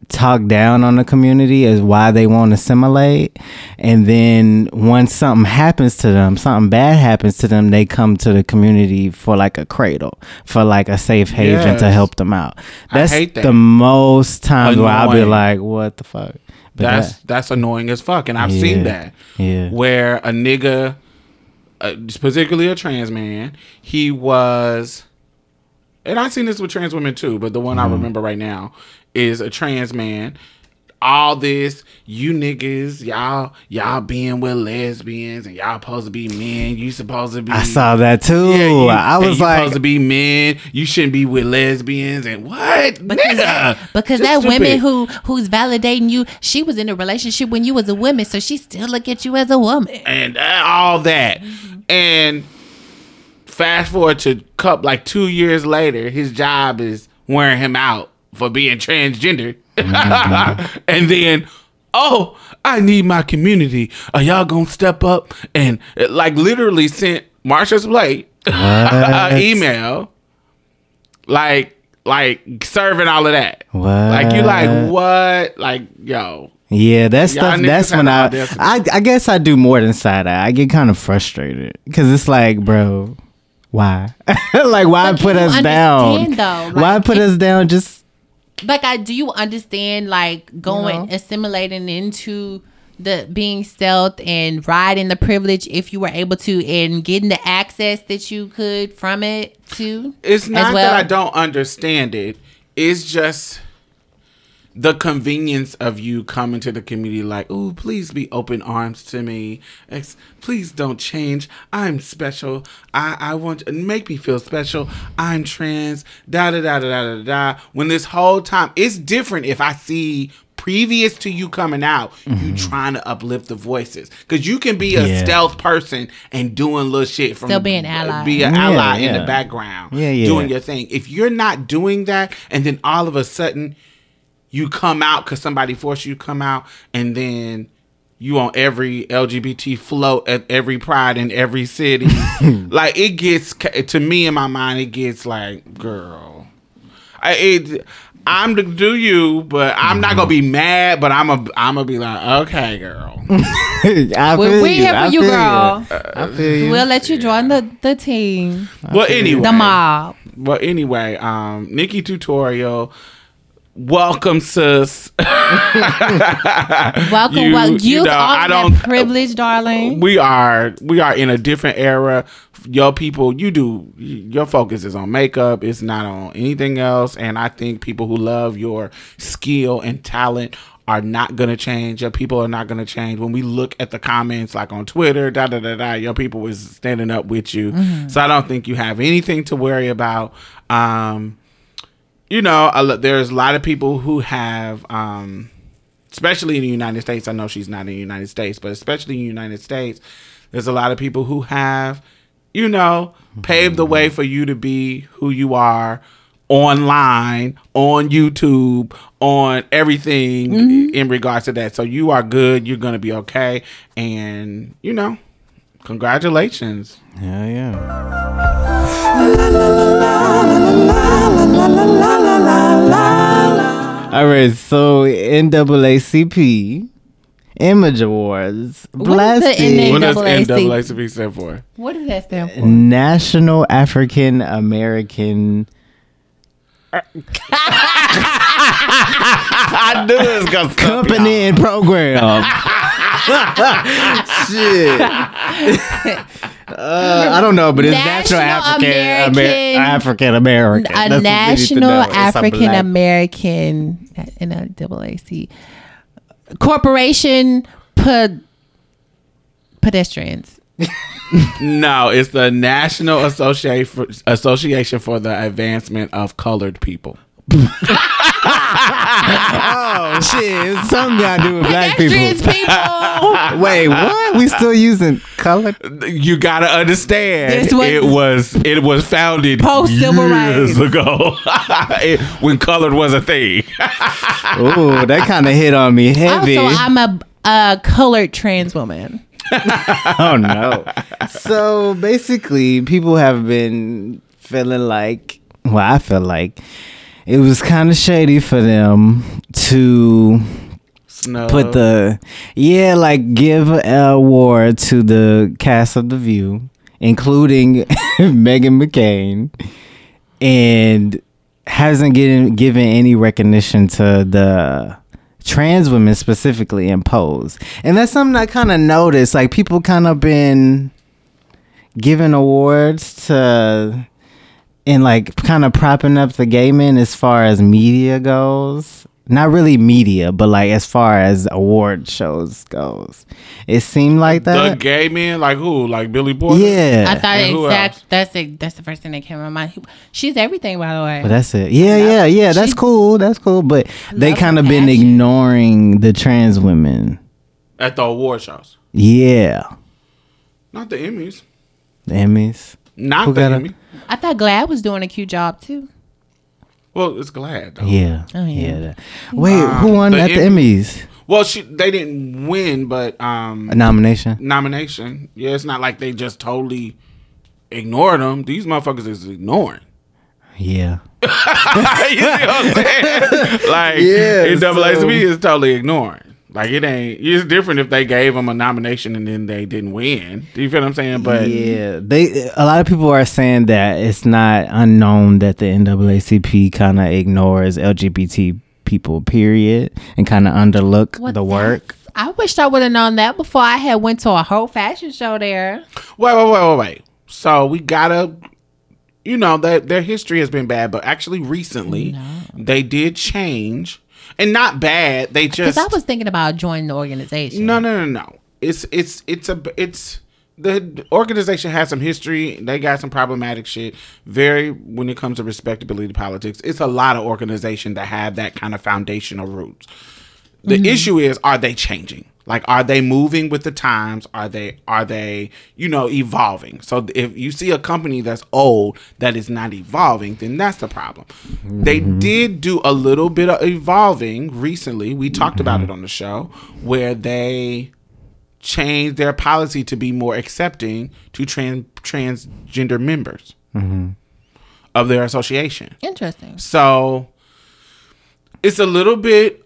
talk down on the community as why they won't assimilate and then once something happens to them something bad happens to them they come to the community for like a cradle for like a safe haven to help them out that's that. the most times where i'll be like what the fuck but That's that- that's annoying as fuck, and I've Yeah. seen that. Yeah. where a nigga, uh, particularly a trans man, he was, and I've seen this with trans women too, but the one I remember right now is a trans man. All this, you niggas, y'all, y'all being with lesbians, and y'all supposed to be men. You supposed to be. I saw that too. Yeah, you- I was like, supposed to be men. You shouldn't be with lesbians, and what, Because nigga? that, because It's that women stupid. who who's validating you, she was in a relationship when you was a woman, so she still look at you as a woman. and uh, all that. And fast forward to cup like two years later, his job is wearing him out for being transgender. Mm-hmm. and then, oh, I need my community. Are y'all gonna step up and like literally sent Marsha's Plate an email, like like serving all of that. what? Like you like what? Like yo, yeah, that stuff. That's when the I, audacity. I, I guess I do more than side eye. I get kind of frustrated because it's like, bro, why? like, why But put us down? understand, though, why like, put us down? Just Like, I do you understand like going assimilating into the being stealth and riding the privilege if you were able to and getting the access that you could from it too. It's not well? that I don't understand it. It's just the convenience of you coming to the community like, "Oh, please be open arms to me. Ex- please don't change. I'm special. I I want to make me feel special. I'm trans." Da da da da da da da. When this whole time, it's different if I see previous to you coming out, you mm-hmm. trying to uplift the voices because you can be a Yeah. stealth person and doing little shit from Still be an ally. be an Yeah, ally in the background Yeah, yeah. doing your thing. If you're not doing that, and then all of a sudden you come out because somebody forced you to come out, and then you on every LGBT float at every pride in every city, like it gets to me in my mind, it gets like, girl, I it. I'm to do you, but I'm not gonna be mad. But I'm a, I'm gonna be like, okay, girl. I We're, feel we're here for you, feel girl. I feel you. We'll let you join the, the team, well, anyway, the mob. Well, anyway, um, Nikkie Tutorial welcome, sis. Welcome, You- well, you know, I don't- privilege, darling. we are we are in a different era. Your people, you do your focus is on makeup. It's not on anything else. And I think people who love your skill and talent are not gonna change. Your people are not gonna change. When we look at the comments, like on Twitter, da da da da, your people is standing up with you. So I don't think you have anything to worry about. Um, you know, a lo- there's a lot of people who have. Um, especially in the United States. I know she's not in the United States, but especially in the United States, there's a lot of people who have, you know, paved the way for you to be who you are online, on YouTube, on everything in regards to that. So you are good. You're going to be okay. And, you know, congratulations. Yeah, yeah. All right, so NAACP Image Awards What is the blasted NAACP? What does NAACP NAACP stand for? What does that stand for? National African American. I knew it was going to Company and program. Shit. Uh, I don't know, but it's National, National African American- African American. A national African American NAACP corporation pe- pedestrians. No, it's the National Association for, Association for the Advancement of Colored People. Oh shit! It's something got to do with black Pedestrians, people. people. Wait, what? We still using color? You gotta understand, This was- it was it was founded Post civil years rights. ago It- when colored was a thing. Ooh, that kind of hit on me heavy. Also, I'm a, a colored trans woman. oh no. So basically, people have been feeling like, well, I feel like it was kind of shady for them to Snow. put the yeah, like give an award to the cast of The View, including Meghan McCain, and hasn't given given any recognition to the trans women specifically in Pose, and that's something I kind of noticed. Like people kind of been giving awards to and like kind of propping up the gay men as far as media goes. Not really media, but like as far as award shows goes, it seemed like that. the gay men, like who? Like Billy Porter? yeah, I thought And exact. That's the that's the first thing that came to mind. She's everything, by the way. But that's it. Yeah, yeah, yeah. That's She- cool. That's cool. But they kind of been passion. ignoring the trans women. At the award shows. Yeah, Not the Emmys. the Emmys. Not Who the got a- Emmy. I thought GLAAD was doing a cute job too. Well, it's GLAAD though. Yeah, Oh, yeah. yeah. that- Wait, who won the at the Emmys? Well, she they didn't win, but um A nomination. nomination. Yeah, it's not like they just totally ignored them. These motherfuckers is ignoring. Yeah. you see what I'm saying? Like, Yeah, NAACP so- is totally ignoring. Like, it ain't. It's different if they gave them a nomination and then they didn't win. Do you feel what I'm saying? But yeah, they a lot of people are saying that it's not unknown that the NAACP kind of ignores LGBT people, period, and kind of underlook What the work. I wish I would have known that before I had went to a whole fashion show there. wait, wait, wait, wait, wait. So we gotta. You know that their history has been bad, but actually recently they did change, and not bad. They just. Because I was thinking about joining the organization. No, no, no, no. It's it's it's a it's the organization has some history. They got some problematic shit. Very when it comes to respectability politics, it's a lot of organization that have that kind of foundational roots. The mm-hmm. issue is, are they changing? Like, are they moving with the times? Are they are they you know evolving? So if you see a company that's old that is not evolving, then that's the problem. They mm-hmm. did do a little bit of evolving recently. We talked about mm-hmm. it on the show where they changed their policy to be more accepting to trans transgender members mm-hmm. of their association. Interesting. So it's a little bit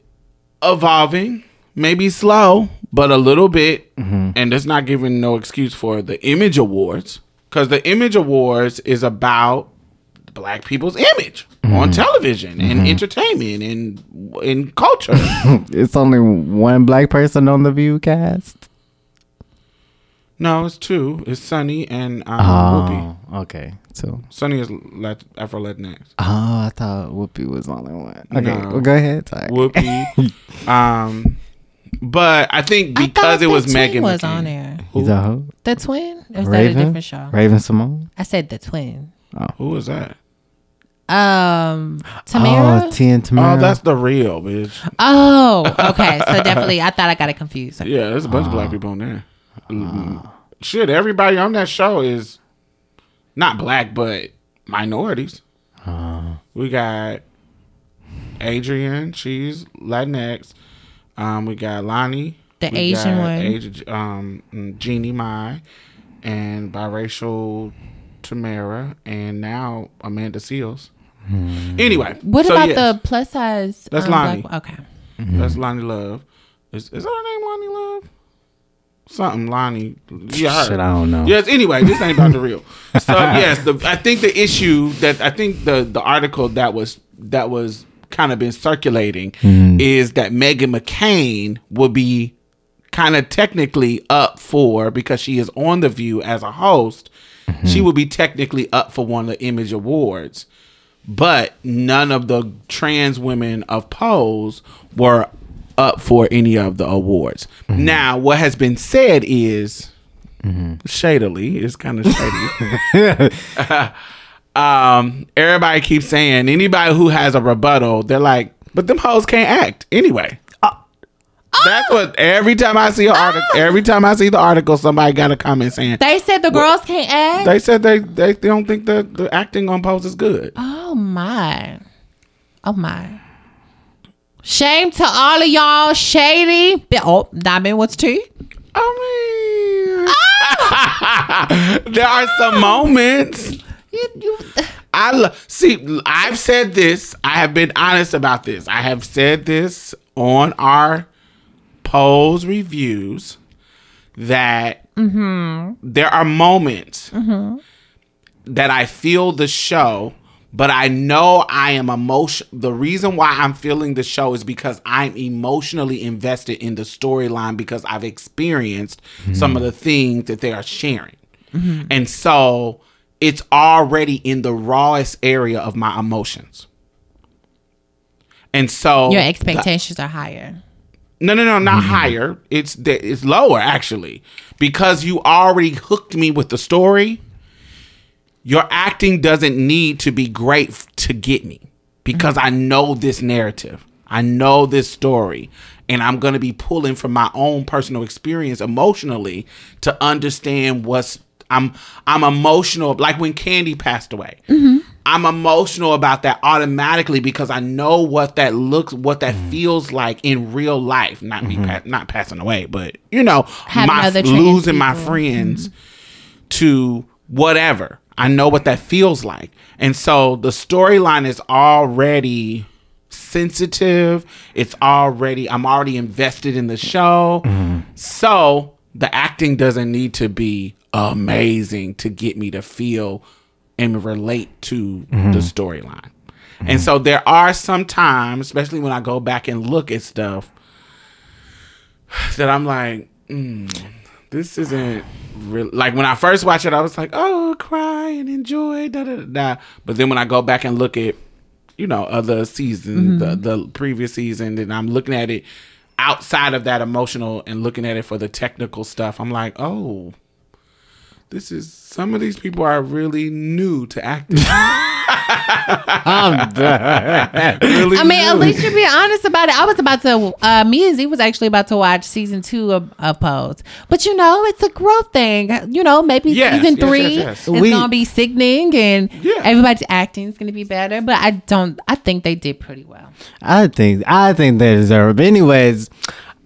evolving, maybe slow, but a little bit. And that's not giving no excuse for the Image Awards because the Image Awards is about black people's image on television and entertainment and in culture. It's only one black person on the View cast. no, it's two. It's Sunny and um, Whoopi. Oh, okay. So, Sunny is Lat- Afro Latinx. oh, I thought Whoopi was only one. Okay, No. well, go ahead. Sorry. Whoopi. um, but I think because thought it was Meghan was McCain. on there. He's a hoe. The twin? Or was that a Raven. different show? Raven-Symoné. I said the twin. Who was that? Um, Tamera. Oh, T and Tamera. Oh, that's the real bitch. Oh, okay. So definitely, I thought I got it confused. Yeah, there's a bunch of black people on there. Mm. Shit, everybody on that show is not black, but minorities. We got Adrienne, she's Latinx. Um, we got Loni, The we Asian got one. Asi- um, Jeannie Mai, and biracial Tamera, and now Amanda Seales. Anyway, What so about yes, the plus size? That's um, Loni. black- okay. That's Loni Love. Is, is that her name Loni Love? Something Loni. Yeah. Shit, I don't know. Yes. Anyway, this ain't about the real. So yes, the I think the issue that I think the the article that was that was kind of been circulating mm. is that Meghan McCain will be kind of technically up for because she is on the View as a host. Mm-hmm. She will be technically up for one of the Image Awards, but none of the trans women of Pose were up for any of the awards. Mm-hmm. Now, what has been said is mm-hmm. shadily it's kind of shady um everybody keeps saying anybody who has a rebuttal they're like but them hoes can't act anyway uh, that's oh. what every time i see an article oh. every time i see the article somebody got a comment saying They said the girls can't act. they said they they, they don't think the, the acting on pose is good oh my, oh my. Shame to all of y'all shady. Oh, Diamond, what's tea? i mean ah! there are some ah! moments You, you, I lo- see. I've said this. I have been honest about this. I have said this on our Pose reviews that mm-hmm. there are moments mm-hmm. that I feel the show, but I know I am emotion. The reason why I'm feeling the show is because I'm emotionally invested in the storyline because I've experienced some hmm. of the things that they are sharing. Mm-hmm. And so it's already in the rawest area of my emotions. And so your the- expectations are higher. no, no, no, not mm-hmm. higher. It's it's lower actually because you already hooked me with the story. Your acting doesn't need to be great f- to get me because I know this narrative. I know this story and I'm going to be pulling from my own personal experience emotionally to understand what's I'm I'm emotional like when Candy passed away. I'm emotional about that automatically because I know what that looks, what that mm-hmm. feels like in real life. Not me, mm-hmm. pa- not passing away, but you know, my other trans losing my people. friends mm-hmm. to whatever. I know what that feels like, and so the storyline is already sensitive. It's already I'm already invested in the show, so the acting doesn't need to be amazing to get me to feel and relate to the mm-hmm. storyline. Mm-hmm. And so there are some times, especially when I go back and look at stuff, that I'm like, mm, this isn't real. Like when I first watched it, I was like, oh, cry and enjoy, da da da. But then when I go back and look at, you know, other seasons, mm-hmm. the the previous season, and I'm looking at it outside of that emotional and looking at it for the technical stuff, I'm like, oh, this is some of these people are really new to acting. I'm done. really I mean, at least you're being honest about it. I was about to, uh, me and Z was actually about to watch season two of, of Pose. But you know, it's a growth thing. You know, maybe Yes, season yes, three yes, is We- to be sickening and Yeah. everybody's acting is going to be better. But I don't, I think they did pretty well. I think I think they deserve. But anyways,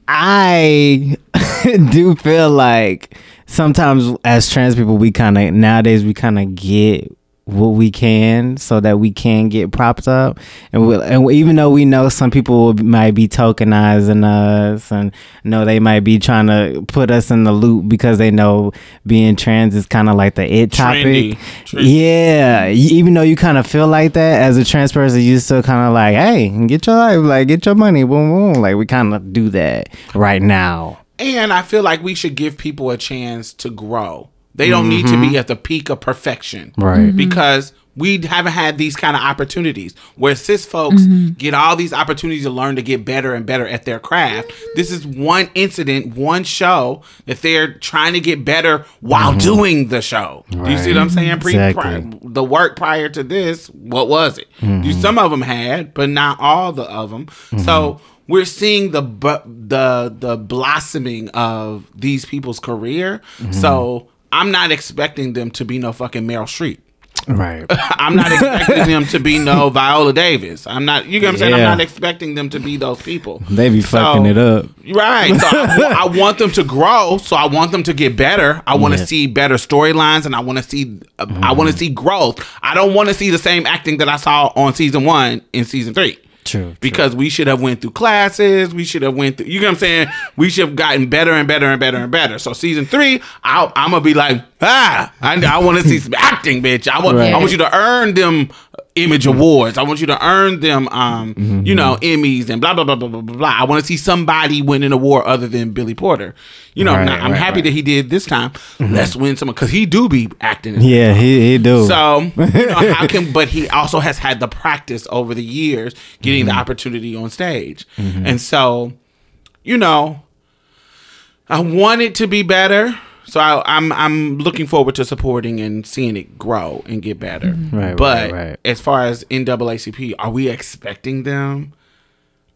I do feel like sometimes as trans people we kind of nowadays we kind of get what we can so that we can get propped up and we and even though we know some people might be tokenizing us and know they might be trying to put us in the loop because they know being trans is kind of like the it topic Trendy. Trendy. yeah even though you kind of feel like that as a trans person you still kind of like hey get your life like get your money boom boom like we kind of do that right now And I feel like we should give people a chance to grow. They don't need to be mm-hmm. at the peak of perfection. Right. Mhm. Because we haven't had these kind of opportunities where cis folks mm-hmm. get all these opportunities to learn to get better and better at their craft. Mm-hmm. This is one incident, one show that they're trying to get better while doing the show. Do you see what I'm saying? Pre- Exactly. pri- the work prior to this, what was it? You, some of them had, but not all the of them. So we're seeing the bu- the the blossoming of these people's career. So I'm not expecting them to be no fucking Meryl Streep. right I'm not expecting them to be no Viola Davis. I'm not. You know what I'm saying? I'm not expecting them to be those people. they be fucking So- it up Right. So I, I want them to grow. So I want them to get better. I want to Yeah. see better storylines, and I want to see. Uh, I want to see growth. I don't want to see the same acting that I saw on season one in season three. True, Because we should have went through classes. We should have went through. You know what I'm saying? We should have gotten better and better and better and better. So season three, I'll, I'm gonna be like, ah, I, I want to see some acting, bitch. I want. I want you to earn them image awards. I want you to earn them, um, you know, Emmys and blah blah blah blah blah blah. blah. I want to see somebody win an award other than Billy Porter. You know, Right, now, I'm right, happy right. that he did this time. Let's win someone because he do be acting. yeah he, he do so you know, how can but he also has had the practice over the years getting the opportunity on stage. And so, you know, I want it to be better. So I, I'm I'm looking forward to supporting and seeing it grow and get better. Right, but right, right. as far as NAACP, are we expecting them?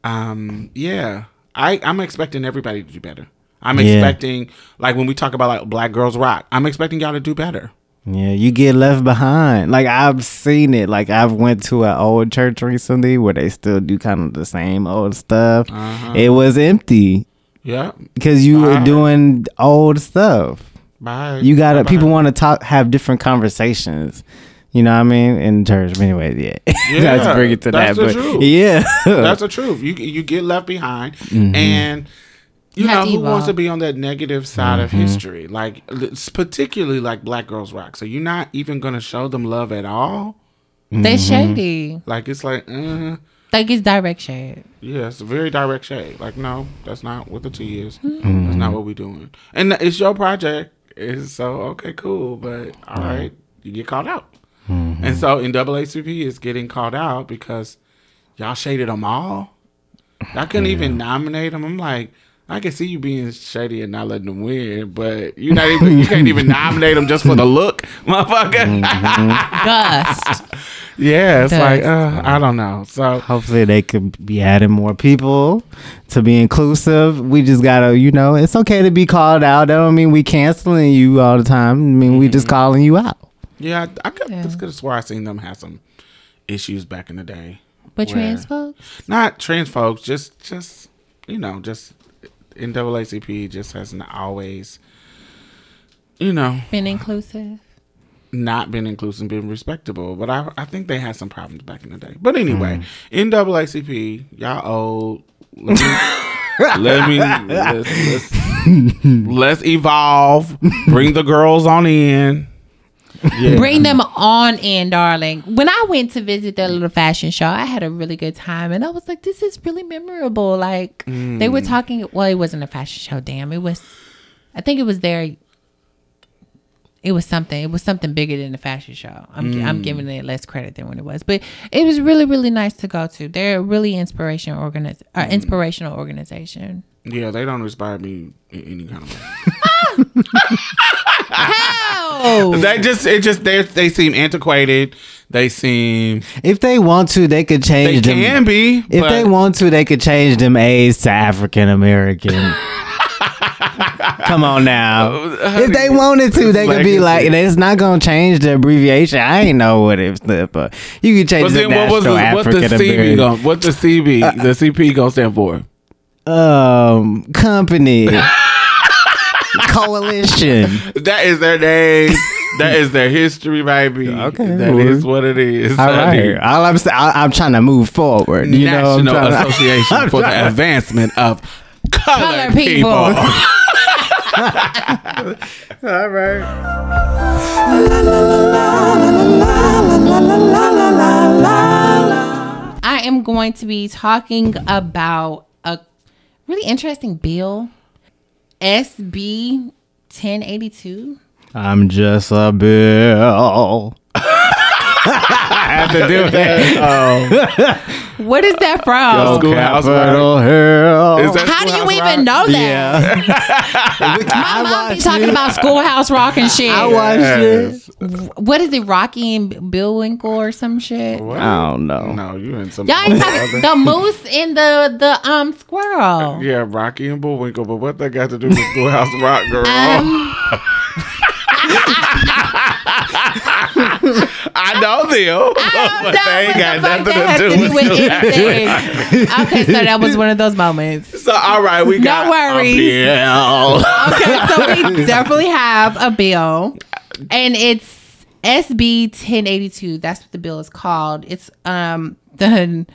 Um, yeah, I I'm expecting everybody to do better. I'm Yeah. expecting like when we talk about like Black Girls Rock, I'm expecting y'all to do better. Yeah, you get left behind. Like I've seen it. Like I've went to an old church recently where they still do kind of the same old stuff. Uh-huh. It was empty Yeah. because you were Bye. doing old stuff. Bye. You gotta Bye-bye. people want to talk, have different conversations. You know what I mean in church. But anyway, yeah, Yeah, not to bring it to that's that, the but truth. yeah, That's the truth. You you get left behind, Mm-hmm. and you, You know have to who wants to be on that negative side of Mm-hmm. history, like particularly like Black Girls Rock. So you're not even gonna show them love at all. They shady. Like it's like, uh, Like it's direct shade. yeah, it's a very direct shade. Like no, that's not what the T is. Mm-hmm. That's not what we're doing. And it's your project. It's so okay, cool, but all right, you get called out. Mm-hmm. And so in NAACP is getting called out because y'all shaded them all. Y'all couldn't even nominate them. I'm like, I can see you being shady and not letting them win, but you not even you can't even nominate them just for the look, motherfucker. Gust. yeah, it's Does. like uh, I don't know. So Hopefully they could be adding more people to be inclusive. We just gotta, you know, it's okay to be called out. That don't mean we canceling you all the time. I mean we just calling you out. yeah, I could Yeah. just could have swore I seen them have some issues back in the day. But trans folks? not trans folks, just just you know, just NAACP just hasn't always, you know, Been inclusive. Not been inclusive, been respectable. But I I think they had some problems back in the day. But anyway, NAACP, y'all old. Let me let me let's, let's, let's evolve. Bring the girls on in. Yeah. Bring them on in, darling. When I went to visit their little fashion show, I had a really good time, and I was like, "This is really memorable." Like they were mm. talking. Well, it wasn't a fashion show. Damn, it was. I think it was their. It was something. It was something bigger than the fashion show. I'm I'm giving it less credit than what it was, but it was really really nice to go to. They're a really inspirational organiz- uh, inspirational organization. yeah, they don't inspire me in any kind of way. How? They just it just they they seem antiquated. They seem If they want to, they could they change them. can be. If but they want to, they could change them A's to African American. Come on now. Uh, uh, if they wanted to, they could be like, it's not gonna change the abbreviation. I ain't know what it stood for. You could change But the then what was National the, what the African CB American going what the CB uh, the CP gonna stand for? um company coalition. That is their name. That is their history, baby. Okay, that well, is what it is. All honey. right. All I'm saying, I, I'm trying to move forward. You know, I'm National trying to- Association I'm for the trying- Advancement of Colored Colored people. people. All right. I am going to be talking about a really interesting bill, SB 1082. I'm just a bill. I have to do that. What is that from? Oh, Schoolhouse Capitol Hill. Is that How do you Schoolhouse even know that? Yeah. My mom be talking about Schoolhouse Rock and shit. I watched Yes. it. what is it, Rocky and Bill Winkle or some shit? What? I don't know. No, you in some Y'all ain't talking the moose and the the um squirrel. Yeah, Rocky and Bullwinkle, but what they got to do with Schoolhouse Rock, girl? Um, I know them, but they ain't got nothing to has do with it. anything. okay, so that was one of those moments. So, all right, we got worries. a bill. Okay, so we definitely have a bill, and it's SB 1082. That's what the bill is called. It's um the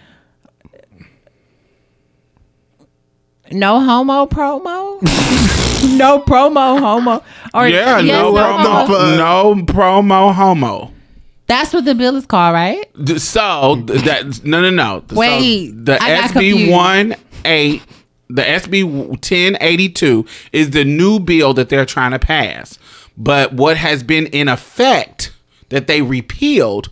no homo promo, no promo homo, or Yeah, yes, no, homo. promo, no promo homo. That's what the bill is called, right? So that no no no. So Wait, the SB one eight the SB ten eighty two is the new bill that they're trying to pass. But what has been in effect that they repealed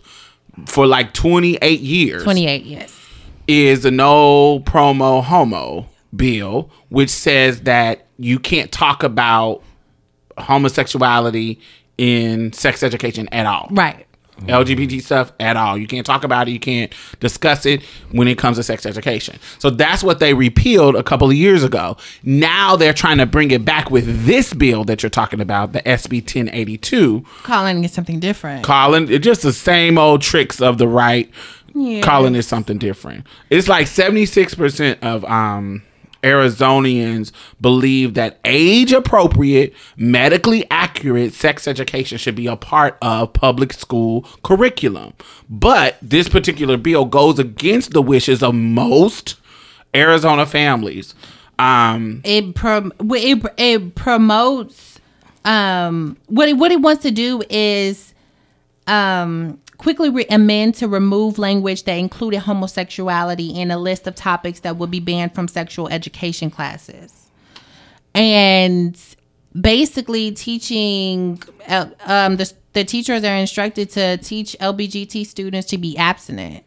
for like twenty eight years 28, yes. is the no promo homo bill, which says that you can't talk about homosexuality in sex education at all. Right. LGBT stuff at all. You can't talk about it. You can't discuss it when it comes to sex education. So that's what they repealed a couple of years ago. Now they're trying to bring it back with this bill that you're talking about, the SB 1082. Calling it something different. Calling it just the same old tricks of the right. Yeah. Calling it something different. It's like 76% of um Arizonians believe that age appropriate, medically accurate sex education should be a part of public school curriculum. But this particular bill goes against the wishes of most Arizona families. Um, it prom- it, it promotes um what it, what it wants to do is um quickly re- amend to remove language that included homosexuality in a list of topics that would be banned from sexual education classes and basically teaching uh, um the, the teachers are instructed to teach lbgt students to be abstinent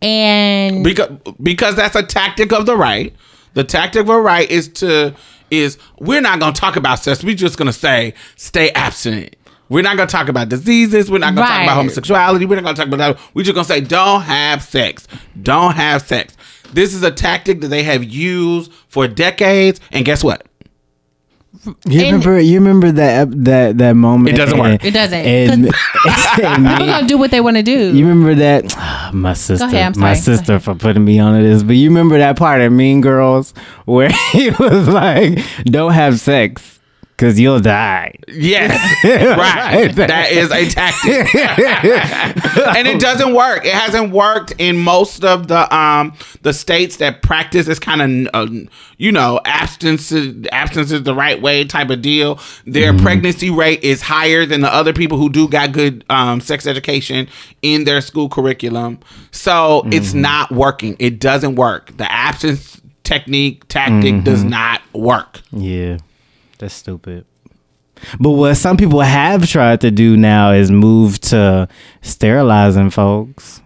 and because because that's a tactic of the right. The tactic of the right is to is we're not going to talk about sex. We're just going to say stay abstinent. We're not going to talk about diseases. We're not going to talk about homosexuality. We're not going to talk about that. We're just going to say don't have sex. Don't have sex. This is a tactic that they have used for decades. And guess what? You And- remember? You remember that that that moment? It doesn't work. It doesn't, And, and people gonna do what they want to do you remember that? My sister, ahead, my sister for putting me onto this. But you remember that part of Mean Girls where he was like, "Don't have sex." Cause you'll die. Yes, right. That is a tactic, and it doesn't work. It hasn't worked in most of the um the states that practice this kind of uh, you know abstinence abstinence is the right way type of deal. Their pregnancy rate is higher than the other people who do got good um, sex education in their school curriculum. So it's not working. It doesn't work. The abstinence technique tactic does not work. Yeah, that's stupid. But what some people have tried to do now is move to sterilizing folks.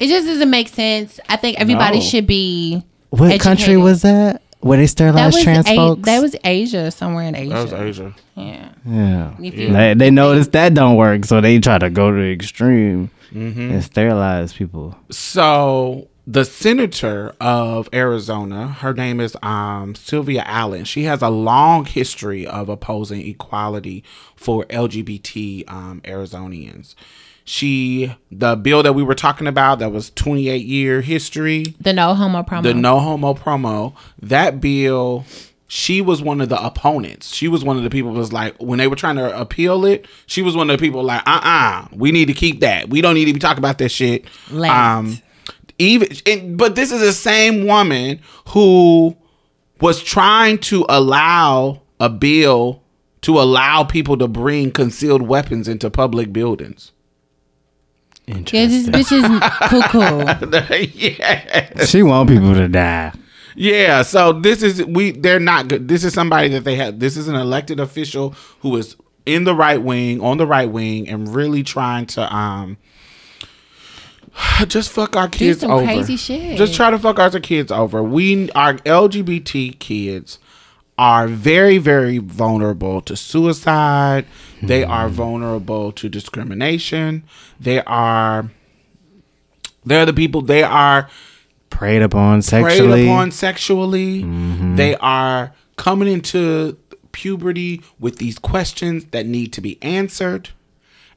It just doesn't make sense. I think everybody No. should be. What country was that? Where they That sterilize trans A- folks? that was Asia, somewhere in Asia. That was Asia. Yeah. yeah. If you- They, they noticed that don't work, so they try to go to the extreme Mm-hmm. and sterilize people. So the senator of Arizona, her name is um, Sylvia Allen. She has a long history of opposing equality for LGBT um, Arizonians. She, the bill that we were talking about, that was 28 year history, The no homo promo. the no homo promo, that bill, she was one of the opponents. She was one of the people was like when they were trying to appeal it. She was one of the people like, uh, uh we need to keep that. We don't need to be talking about that shit. Late. Um, even and, but this is the same woman who was trying to allow a bill to allow people to bring concealed weapons into public buildings. Yeah, this bitch is cuckoo. yeah. She want people to die. Yeah, so this is we they're not good. This is somebody that they have this is an elected official who is in the right wing, on the right wing and really trying to um just fuck our kids some over. crazy shit. Just try to fuck our kids over. We our LGBT kids are very very vulnerable to suicide. They mm. are vulnerable to discrimination. They are they're the people they are Preyed upon sexually. preyed sexually. upon sexually. Mm-hmm. They are coming into puberty with these questions that need to be answered.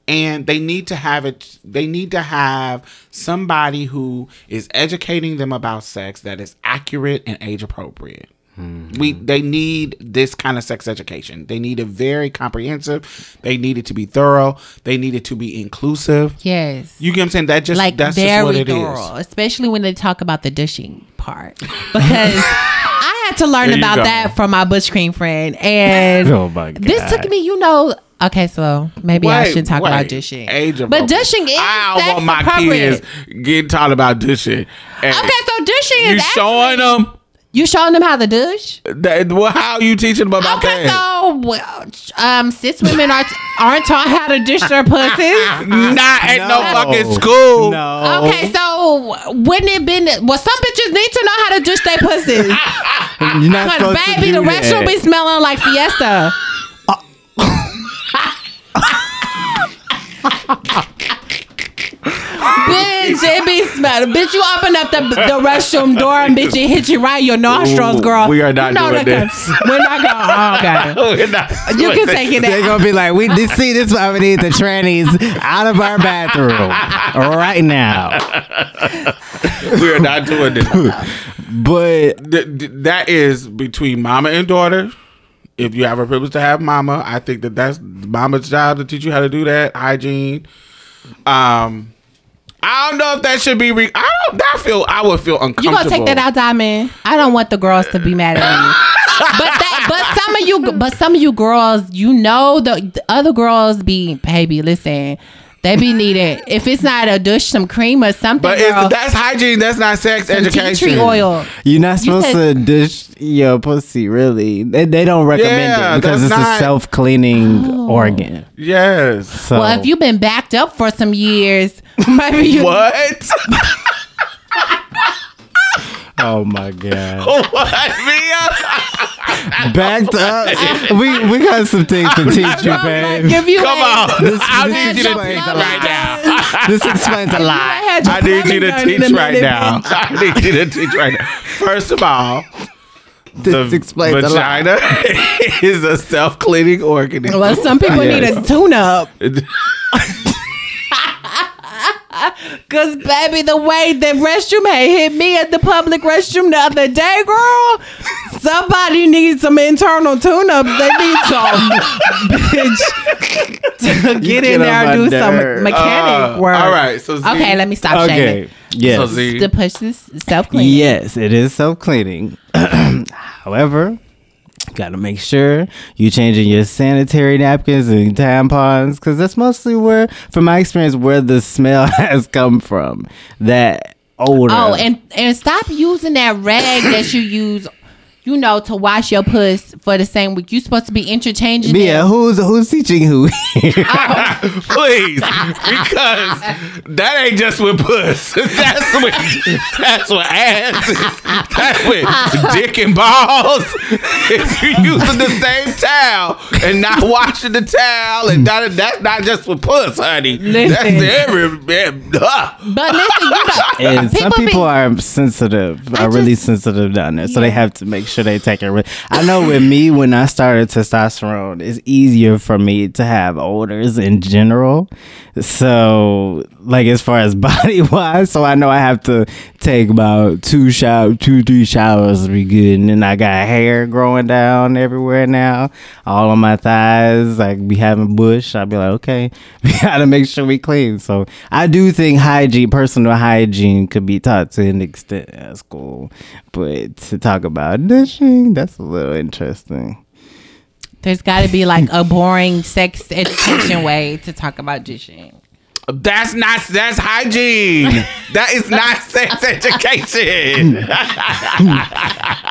And they need to have it they need to have somebody who is educating them about sex that is accurate and age appropriate. Mm-hmm. We they need this kind of sex education. They need it very comprehensive. They need it to be thorough. They need it to be inclusive. Yes. You get what I'm saying? That just like that's just what it is. thorough, especially when they talk about the dishing part, because I had to learn about go. that from my bush cream friend, and Oh my god. this took me, you know. Okay, so maybe I Wait, should talk wait. about dishing. Age but appropriate. dishing is I sex don't want my kids getting taught about dishing. And Okay, so dishing is. you is showing actually- them You showing them how to dish? that? Well, how you teaching them about Okay, that? so well, um, cis women are aren't taught how to dish their pussies. Not at no, No. fucking school. No. Okay, so wouldn't it been well? Some bitches need to know how to dish their pussies. You're not Cause supposed baby, to the do restroom that. be smelling like Fiesta. Bitch, it be smelling. Bitch, you open up the, the restroom door and bitch, it hit you right in your nostrils, Ooh, girl. we are not You know doing that this. kind- We're not going. Oh, okay. We're not You can that. take it They're gonna be like, we this, see this why we need the trannies out of our bathroom right now. We are not doing this. But Th- th- that is between mama and daughter. If you have a privilege to have mama, I think that that's mama's job to teach you how to do that hygiene. Um, I don't know if that should be. Re- I don't. I feel. I would feel uncomfortable. You gonna take that out, Diamond? I don't want the girls to be mad at me. but that, but some of you, but some of you girls, you know, the, the other girls be, baby, listen, they be needing. If it's not a douche, some cream or something, But girl, that's hygiene. That's not sex some tea education. tree oil. you're not supposed said- to dish your pussy. Really, they, they don't recommend Yeah, it because it's not- a self cleaning oh. organ. Yes. So Well, if you've been backed up for some years, maybe you. What? oh my god, what, Mia? backed up. we we got some things to teach you, babe. Give you Come on. This- I this need you to explains teach a right lot. now. This explains a lot. had your I need you to plumbing done in teach a right minute. now. I need you to teach right now. First of all, This the explains a lot. vagina is a self-cleaning organism. Well, some people need a tune up. Cause baby, the way the restroom had hit me at the public restroom the other day, girl. Somebody needs some internal tune-ups. They need some bitch to get get in there and my do some mechanic Uh, work. all right, so Z- okay, let me stop Okay. shaming. Yes. So Z- The push this self clean. Yes, it is self cleaning. However, got to make sure you're changing your sanitary napkins and tampons because that's mostly where, from my experience, where the smell has come from. That odor. Oh, and and stop using that rag that you use, you know, to wash your puss for the same week. You're supposed to be interchanging yeah, it. who's who's teaching who? Oh. Please, because that ain't just with puss. That's with that's with ass. That's with dick and balls. If you're using the same towel and not washing the towel, and not, that's not just for puss, honey. That's Listen. every. Huh. But listen, you know, And some be- people are sensitive, I are really sensitive down there, so they have to make sure they take it. I know with me, when I started testosterone, it's easier for me to have odors in general. So, like as far as body wise, so I know I have to take about two shower, two three showers to be good. And then I got hair growing down everywhere now, all on my thighs. Like be having bush. I'd be like, okay, we gotta make sure we clean. So I do think hygiene, personal hygiene, could be taught to an extent at school, but to talk about dishing, that's a little interesting. There's got to be like a boring sex education way to talk about dishing. That's not that's hygiene. that is not sex education.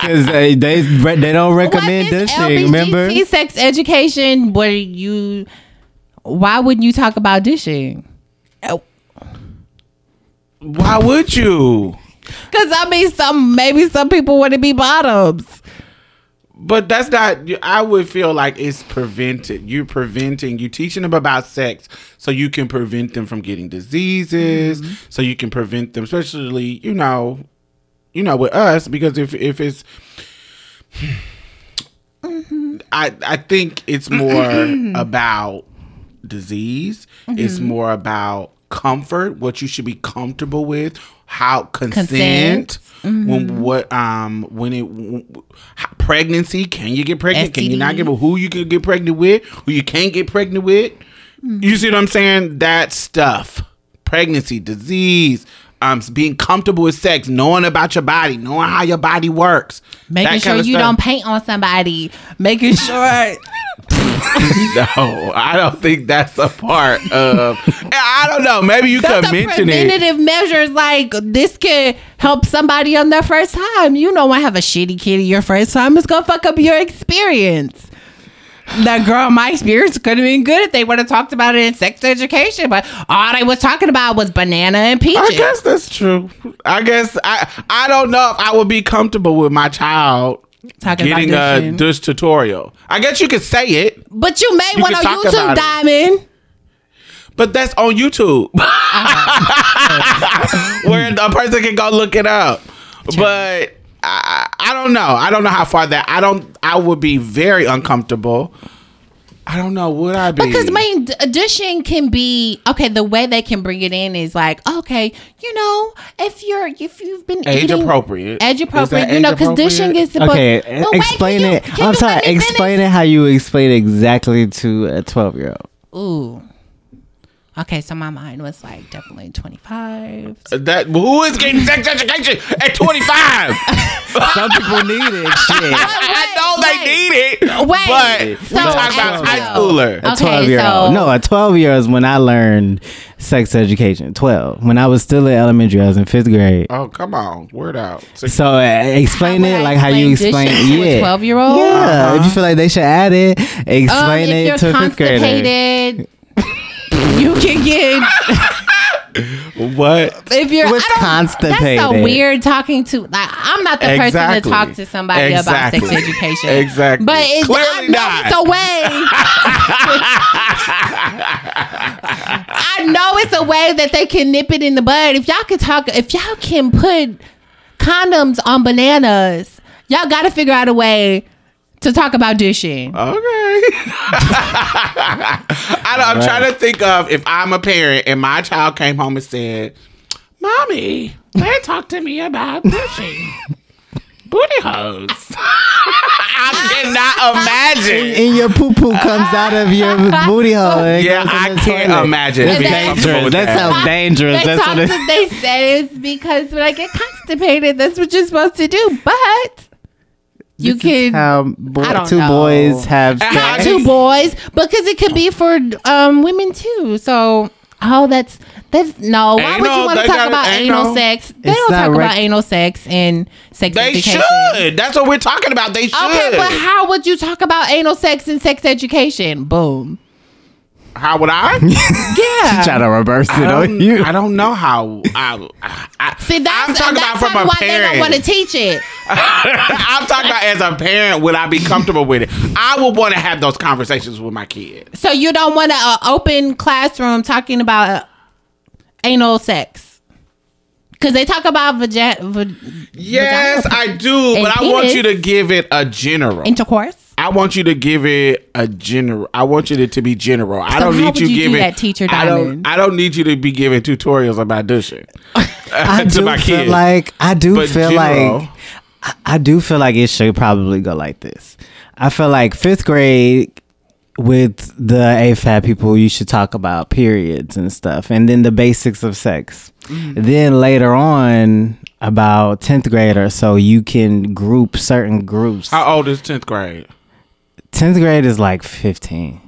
Because they, they they don't recommend What is dishing. Remember? Sex education where you why wouldn't you talk about dishing? Why would you? Because I mean, some maybe some people want to be bottoms. But that's not. I would feel like it's prevented. You're preventing. You teaching them about sex, so you can prevent them from getting diseases. Mm-hmm. So you can prevent them, especially you know, you know, with us because if if it's, mm-hmm. I I think it's more about disease. It's mm-hmm. more about comfort. What you should be comfortable with. How consent. When what um when it w- w- how- pregnancy can you get pregnant can you not get who you can get pregnant with who you can't get pregnant with you see what I'm saying that stuff pregnancy disease um being comfortable with sex knowing about your body knowing how your body works Making sure you stuff. don't paint on somebody. Making sure no I don't think that's a part of I don't know maybe you that's could mention it preventative measures like this can help somebody on their first time. You want to have a shitty kitty your first time. It's gonna fuck up your experience. That girl, my experience could have been good if they would have talked about it in sex education, but all they was talking about was banana and peaches. I guess that's true. I guess I I don't know if I would be comfortable with my child Talking about getting a dishing. dish tutorial. I guess you could say it, But you made You one on YouTube. Diamond. but that's on YouTube, uh-huh. where a person can go look it up. But I, I don't know. I don't know how far that. I don't. I would be very uncomfortable. I don't know. Would I be? Because I mean, d- dishing can be okay. The way they can bring it in is like, okay, you know, if you're if you've been Age eating- appropriate. age appropriate, that you know, age because dishing is supposed. Okay, But explain can you- it. can I'm sorry. let finish? Explain it how you explain it exactly to a 12 year old. Ooh. Okay, so my mind was like definitely twenty five. That who is getting sex education at 25? Some people need it. Shit. I know they need it, Wait, but so we talk about as high well. schooler. Okay, A 12 year so- old. No, a 12 year old is when I learned sex education. 12. When I was still in elementary, I was in fifth grade. Oh come on, word out. So uh, explain it like how you explain dishing to a Yeah. 12 year old? Yeah. If you feel like they should add it, Um, explain if it you're to a fifth grader. Constipated, you can get what? if you're What's I don't- That's so weird talking to like I'm not the person to talk to somebody Exactly. about sex education. Exactly. But it's, Clearly I know not. it's a way. I know it's a way that they can nip it in the bud. If y'all can talk, if y'all can put condoms on bananas, y'all got to figure out a way to talk about dishing. Okay. I don't, I'm trying to think of if I'm a parent and my child came home and said, "Mommy, they talked to me about pushing booty holes." I cannot imagine. And your poo poo comes out of your booty hole. and Yeah, I the can't toilet. imagine That's being dangerous. with That that. sounds dangerous. They That's what it they said it's because when I get constipated, that's what you're supposed to do. But you This can how bo- I don't two know. boys have sex. two boys because it could be for um women too. So oh, that's that's no. Why would you want to talk got about anal. anal sex? They don't talk rec- about anal sex in sex They education. should. That's what we're talking about. They should. Okay, but how would you talk about anal sex and sex education? Boom. How would I? Yeah. She Try to reverse it I on don't, you. I don't know how. I, I, See, that's, I'm talking that's about from a why they don't want to teach it. I'm talking about as a parent. Would I be comfortable with it? I would want to have those conversations with my kid. So you don't want to uh, open classroom talking about uh, anal sex because they talk about vagi- va- Yes, vagina I do, And but I want you to give it a general. intercourse. I want you to give it a general. I want you to, to be general. I don't how need would you you giving. that, Teacher I don't. I don't need you to be giving tutorials about dishing. I to do my feel kids. like I do But feel general- like I, I do feel like it should probably go like this. I feel like fifth grade with the AFAB people, you should talk about periods and stuff, and then the basics of sex. Mm-hmm. Then later on, about tenth grade or so, you can group certain groups. How old is tenth grade? Tenth grade is like fifteen.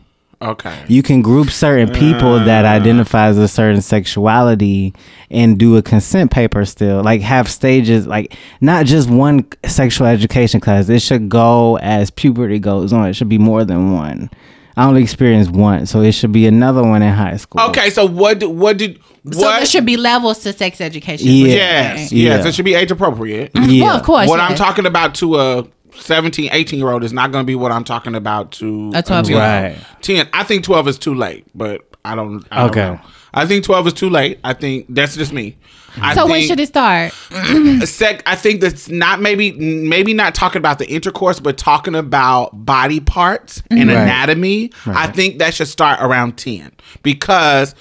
Okay. you can group certain people that uh. identifies a certain sexuality and do a consent paper still like have stages like not just one sexual education class it should go as puberty goes on it should be more than one i only experienced one so it should be another one in high school Okay, so what? d- What did? What? So there should be levels to sex education. Yeah. yes, Yeah. yes. It should be age appropriate. yeah Well, of course. what I'm talking about to a 17, 18 year old is not going to be what I'm talking about to A 12 10. Right. 10. I think 12 is too late, but I don't. I don't Okay. know. I think 12 is too late. I think that's just me. I So when should it start? sec, I think that's not maybe maybe not talking about the intercourse, but talking about body parts and mm-hmm. Right. anatomy. I think that should start around ten because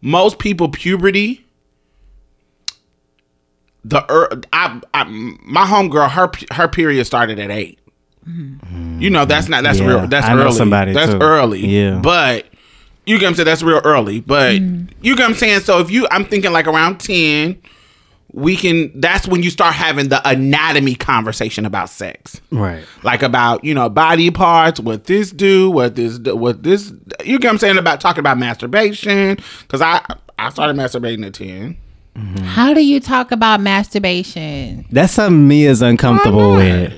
most people puberty. The er, I, I my homegirl her her period started at eight. You know that's not that's Yeah, real that's I know early. somebody, that's too. early. Yeah. but you get what I'm saying that's real early. But you get what I'm saying. So if you I'm thinking like around ten we can that's when you start having the anatomy conversation about sex right like about you know body parts what this do what this do, what this you get what i'm saying about talking about masturbation because i i started masturbating at 10 How do you talk about masturbation? that's something me is uncomfortable with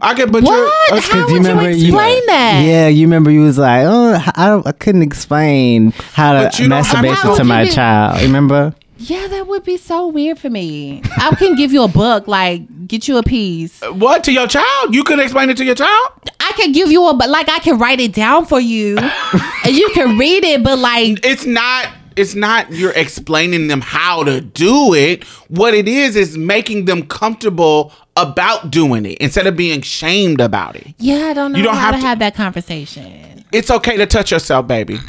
i can, but What? you're How okay. would you explain that? Yeah, you remember you was like, oh, I don't, I couldn't explain how But to you masturbation to- to my child. Remember? Yeah, that would be so weird for me. I can give you a book, like get you a piece. Uh, what to your child you could explain it to your child I can give you a, but like I can write it down for you, and you can read it. But like, it's not it's not you're explaining them how to do it what it is is making them comfortable about doing it instead of being shamed about it yeah, I don't know You don't how have to to- have that conversation. it's okay to touch yourself, baby.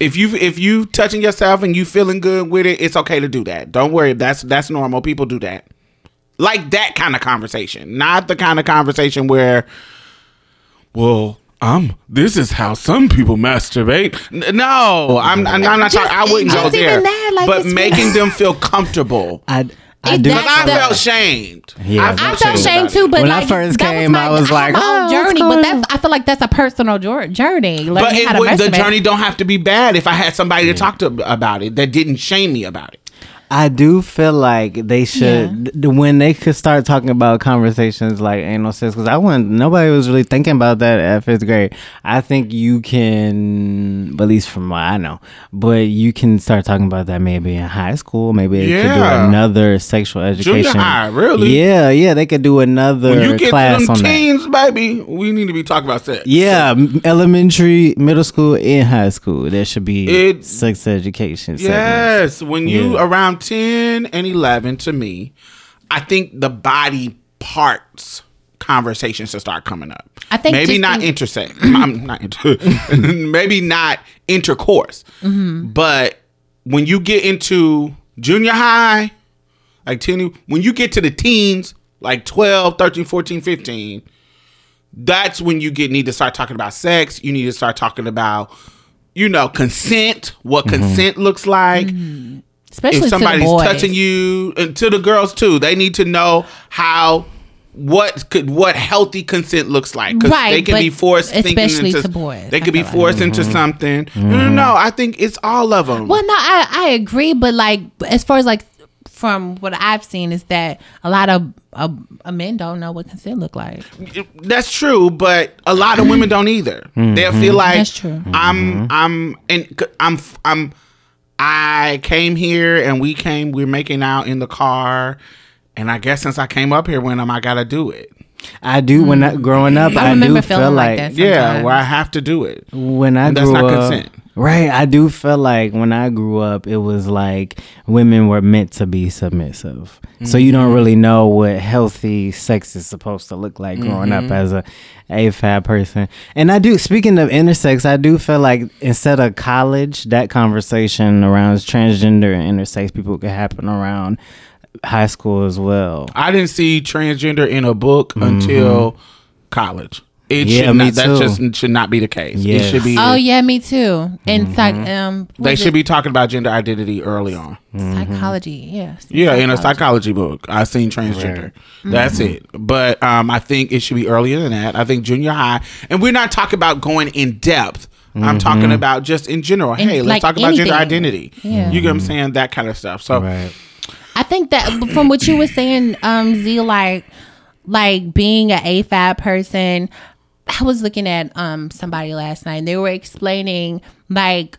if you if you touching yourself and you feeling good with it, it's okay to do that. Don't worry, that's that's normal. People do that. Like that kind of conversation, not the kind of conversation where, well, um, this is how some people masturbate. N- No, I'm I'm not, talking. I wouldn't go there. that, like, but making them feel comfortable. I, I It- do. that's Because I the- felt shamed. Yeah. I felt shame too, but When I like, first came, was my, I was like, my own "Oh, journey. But going that's I feel like that's a personal jour- journey. But it how to would, the journey don't have to be bad if I had somebody to talk to about it that didn't shame me about it. I do feel like they should th- when they could start talking about conversations like anal sex because I wasn't nobody was really thinking about that at fifth grade. I think you can, at least from what I know, but you can start talking about that maybe in high school. Maybe they could do another sexual education. high, really? Yeah, yeah, they could do another When you get class to them on that. teens, baby, we need to be talking about sex. Yeah, m- elementary, middle school, and high school. There should be It- sex education. segments. Yes, when you Yeah. around 10 and 11 to me, I think the body parts conversations should start coming up. I think maybe not in- intersex. I'm not inter- maybe not intercourse. Mm-hmm. But when you get into junior high, like 10 when you get to the teens, like 12, 13, 14, 15, that's when you get need to start talking about sex. You need to start talking about, you know, consent, what consent looks like. Especially If to the somebody's boys. touching you, and to the girls too, they need to know how what could what healthy consent looks like because Right, they can be forced especially into to boys, they could be feel like. forced into mm-hmm. something. No, no, no. I think it's all of them. Well, no, I I agree, but like as far as like from what I've seen is that a lot of uh, men don't know what consent look like. That's true, but a lot of women don't either. They'll feel mm-hmm. like That's true. I'm mm-hmm. I'm and c- I'm I'm I came here and we came we're making out in the car and I guess since I came up here when am I gotta do it? I do. When I mm. growing up, I I, remember do feeling feel like like. Yeah, where I have to do it. when I And that's grew not up, consent. Right? I do feel like when I grew up, it was like women were meant to be submissive. So you Mm-hmm. don't really know what healthy sex is supposed to look like growing Mm-hmm. up as a AFAB person. And I do. Speaking of intersex, I do feel like instead of college, that conversation around transgender and intersex people could happen around high school as well. I didn't see transgender in a book until college. It Mm-hmm. Yeah, should me not, that just should not be the case. It should be. Oh yeah, me too. And psych, um, they should it be talking about gender identity early on. psychology. Yes. Yeah, in a psychology book, I've seen transgender. That's it. But um, I think it should be earlier than that. I think junior high, and we're not talking about going in depth. I'm talking about just in general. hey, let's like talk about gender identity. Yeah. You get what I'm saying? That kind of stuff. So Right. I think that from what you were saying, um, Z, like, like being an AFAB person, I was looking at um somebody last night and they were explaining like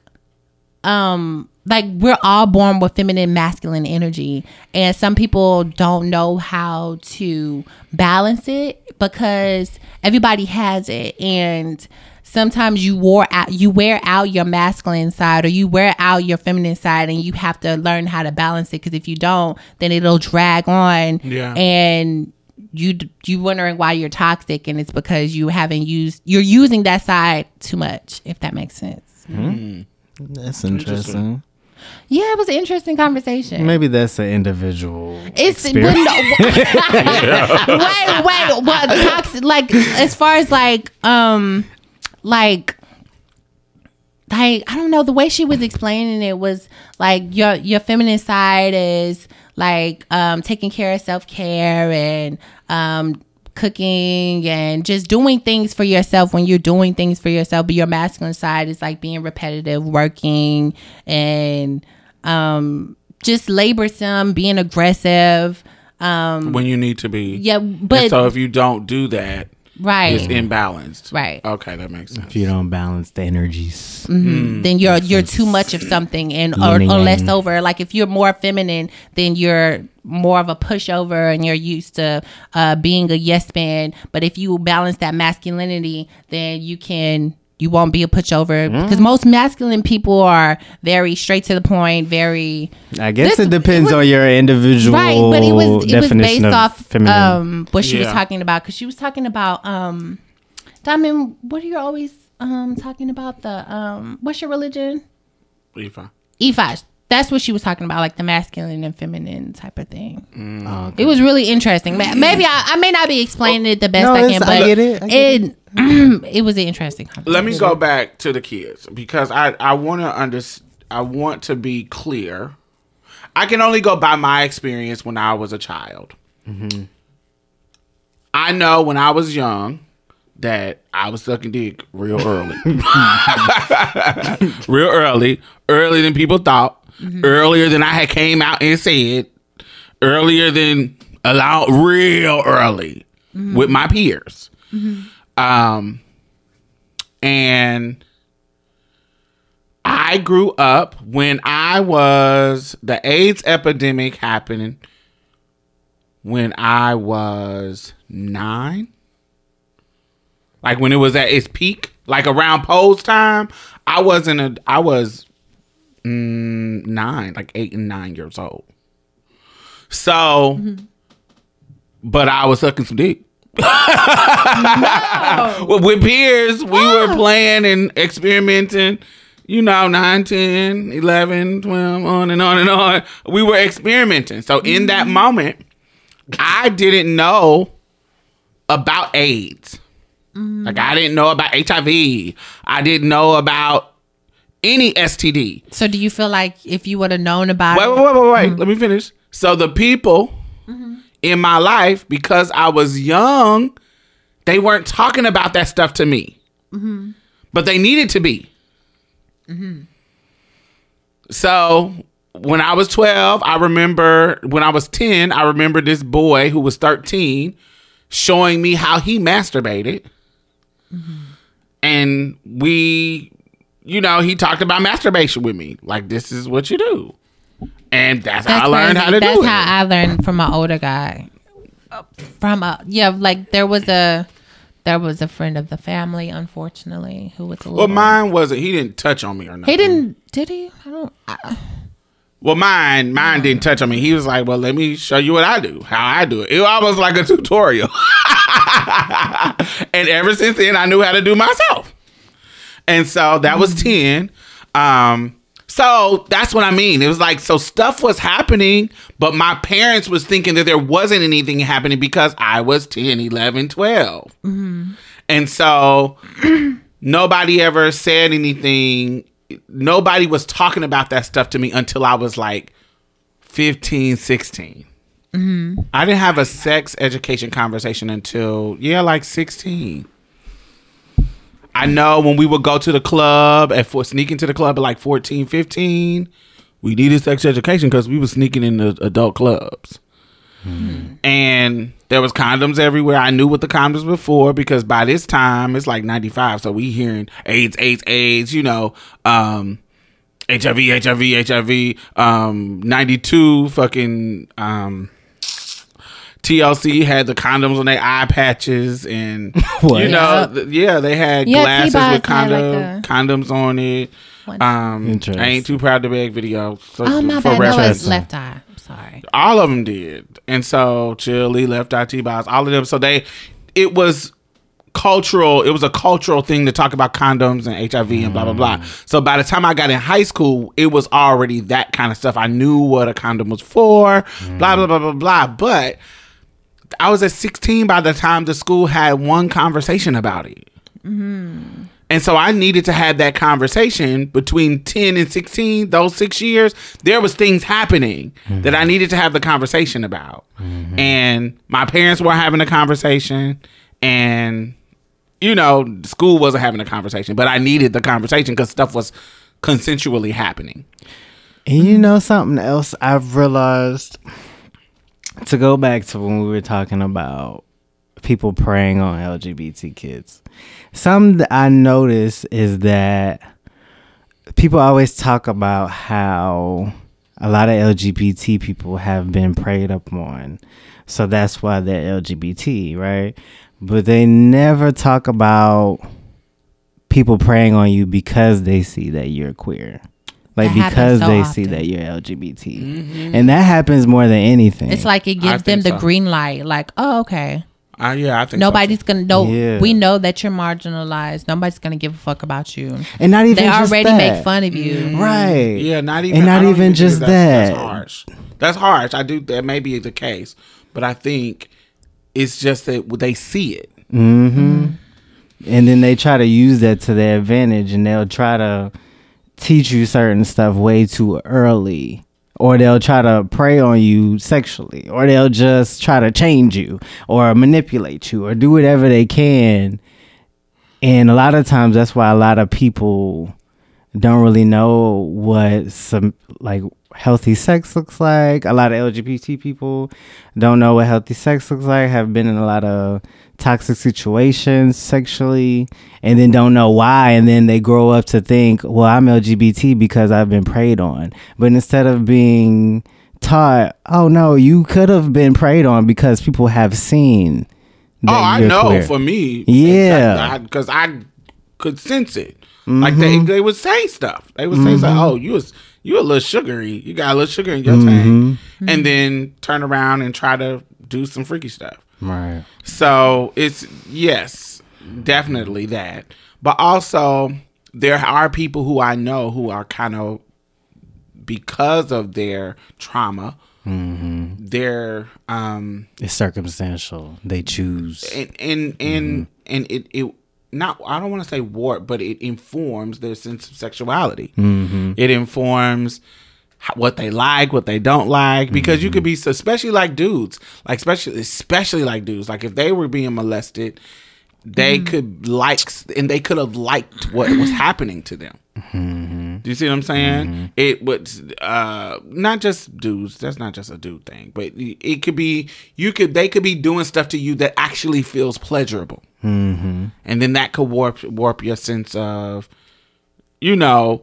um like we're all born with feminine masculine energy and some people don't know how to balance it because everybody has it and sometimes you wore out you wear out your masculine side or you wear out your feminine side and you have to learn how to balance it because if you don't then it'll drag on Yeah. and you you wondering why you're toxic and it's because you haven't used you're using that side too much if that makes sense That's interesting. yeah it was an interesting conversation Maybe that's an individual. it's but no, wait wait what toxic like as far as like um like like I don't know the way she was explaining it was like your your feminine side is like um taking care of self care and um cooking and just doing things for yourself when you're doing things for yourself but your masculine side is like being repetitive working and um just laborsome being aggressive um when you need to be. yeah And but so if you don't do that, right it's imbalanced. Right. Okay, that makes sense. if you don't balance the energies. then you're you're too much of something and or, or less over like if you're more feminine then you're more of a pushover and you're used to uh, being a yes man but if you balance that masculinity then you can you won't be a pushover Mm. because most masculine people are very straight to the point very I guess This- it depends it was- on your individual right but it was it was based of off feminine. um what she was talking about because she was talking about um diamond what are you always um talking about the um what's your religion Levi. E5. That's what she was talking about, like the masculine and feminine type of thing. Oh, okay. It was really interesting. Maybe I, I may not be explaining it the best No, I it's- can, I but get it. I get it it was an interesting. Conversation. Let me go back to the kids because I I want to under I want to be clear. I can only go by my experience when I was a child. Mm-hmm. I know when I was young that I was sucking dick real early, real early, earlier than people thought, mm-hmm. earlier than I had came out and said, earlier than allowed, real early mm-hmm. with my peers. Um, and I grew up when I was the AIDS epidemic happening when I was nine. Like when it was at its peak, like around Pose time, I wasn't a I was mm, nine, like eight and nine years old. So, but I was sucking some dick. Well, with peers, we were oh. playing and experimenting, you know, 9, 10, 11, 12, on and on and on. We were experimenting. So in that mm-hmm. moment, I didn't know about AIDS. Mm-hmm. Like, I didn't know about HIV. I didn't know about any STD. So, do you feel like if you would have known about Wait, it, wait, wait, wait, wait. Mm-hmm. Let me finish. So the people in my life, because I was young, they weren't talking about that stuff to me. Mm-hmm. But they needed to be. Mm-hmm. So when I was 12, I remember when I was 10, I remember this boy who was 13 showing me how he masturbated. Mm-hmm. And we, you know, he talked about masturbation with me. Like, this is what you do. And that's, that's how I learned crazy. how to That's do it. That's how I learned from my older guy. From a yeah, like there was a there was a friend of the family, unfortunately, who was a little. well, mine wasn't. He didn't touch on me or nothing. He didn't. Did he? I don't. I, Well, mine, mine didn't touch on me. He was like, "Well, let me show you what I do, how I do it." It was almost like a tutorial. and ever since then, I knew how to do myself. And so that was ten. Um, So that's what I mean. It was like so stuff was happening, but my parents was thinking that there wasn't anything happening because I was 10, 11, 12. Mm-hmm. And so nobody ever said anything. Nobody was talking about that stuff to me until I was like 15, 16. Mm-hmm. I didn't have a sex education conversation until, yeah, like 16. I know when we would go to the club and for sneaking to the club at like 14, 15, we needed sex education because we were sneaking in the adult clubs. And there was condoms everywhere. I knew what the condoms were for because by this time it's like 95. So we hearing AIDS, AIDS, AIDS, you know, um, HIV, HIV, HIV, um, 92 fucking, um, TLC had the condoms on their eye patches and What? you know Yep. th- yeah they had Yeah, glasses T-Boz with had, like, condom, a- condoms on it What? um Interesting. I ain't too proud to beg video so Oh my for bad. No, reference it's left eye. I'm sorry. all of them did and so Chilli left eye T-Boz all of them so they it was cultural it was a cultural thing to talk about condoms and hiv and blah blah blah so by the time i got in high school it was already that kind of stuff i knew what a condom was for blah blah blah blah blah but i was at 16 by the time the school had one conversation about it mm-hmm. and so I needed to have that conversation between 10 and 16, those six years. There was things happening that I mm-hmm. needed to have the conversation about. Mm-hmm. And my parents were having a conversation and you know, school wasn't having a conversation, but I needed the conversation because stuff was consensually happening. And you know something else I've realized to go back to when we were talking about people preying on LGBT kids. Something that I notice is that people always talk about how a lot of LGBT people have been preyed upon. So that's why they're LGBT, right? But they never talk about people preying on you because they see that you're queer. Like That because so they see that you're LGBT. And that happens more than anything. It's like it gives them the so. green light. Like, oh, okay. Uh, yeah, I think so, Nobody's gonna know. Yeah. We know that you're marginalized. Nobody's gonna give a fuck about you. and not even They just already that. make fun of you. Right. Yeah, not even And not I don't even just that's, that. That's harsh. That's harsh. I do that may be the case, but I think it's just that they see it. Mm-hmm. And then they try to use that to their advantage and they'll try to teach you certain stuff way too early. Or they'll try to prey on you sexually. Or they'll just try to change you or manipulate you or do whatever they can. And a lot of times that's why a lot of people don't really know what some like healthy sex looks like. A lot of LGBT people don't know what healthy sex looks like, have been in a lot of toxic situations sexually, and then don't know why. And then they grow up to think, well, I'm LGBT because I've been preyed on. But instead of being taught, oh no, you could have been preyed on because people have seen. Oh, I know queer. for me. Yeah. Because I, could sense it. Like they, Mm-hmm. they would say stuff. They would say, stuff, "Oh, you was you a little sugary. You got a little sugar in your Mm-hmm. tank," and then turn around and try to do some freaky stuff. Right. So it's yes, definitely that. But also there are people who I know who are kind of because of their trauma, their um It's circumstantial. They choose. and and and, and it it not I don't want to say warp, but it informs their sense of sexuality. Mm-hmm. It informs what they like, what they don't like, because you could be mm-hmm. especially like dudes, like especially especially like dudes, like if they were being molested, they mm. could like and they could have liked what was happening to them. Do you see what I'm saying? It would uh not just dudes. That's not just a dude thing, but it could be you could they could be doing stuff to you that actually feels pleasurable, mm-hmm. and then that could warp warp your sense of, you know,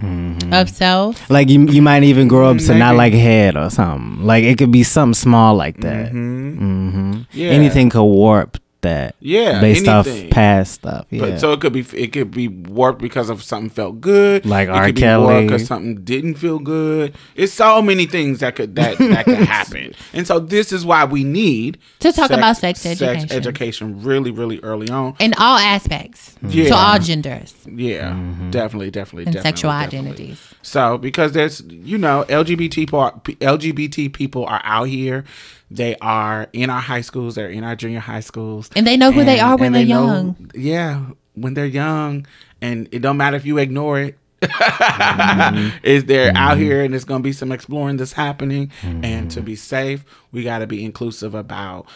Of self. Like you, you might even grow up to not like head or something. Like it could be something small like that. hmm Yeah. Anything could warp that. Yeah, based anything. off past stuff. Yeah. But so it could be it could be warped because of something felt good, Like it R. could Kelly. because something didn't feel good. It's so many things that could that that could happen, and so this is why we need To talk about sex education. education really, really early on. in all aspects mm-hmm. Yeah. to all genders Yeah, mm-hmm. definitely, definitely, and definitely, sexual definitely. identities. So because there's you know LGBT par- LGBT people are out here. They are in our high schools. They're in our junior high schools, And they know who they are when they they're know- young. Yeah, when they're young, and it don't matter if you ignore it. Mm-hmm. Is they're out here, and there's gonna be some exploring that's happening. And to be safe, we got to be inclusive about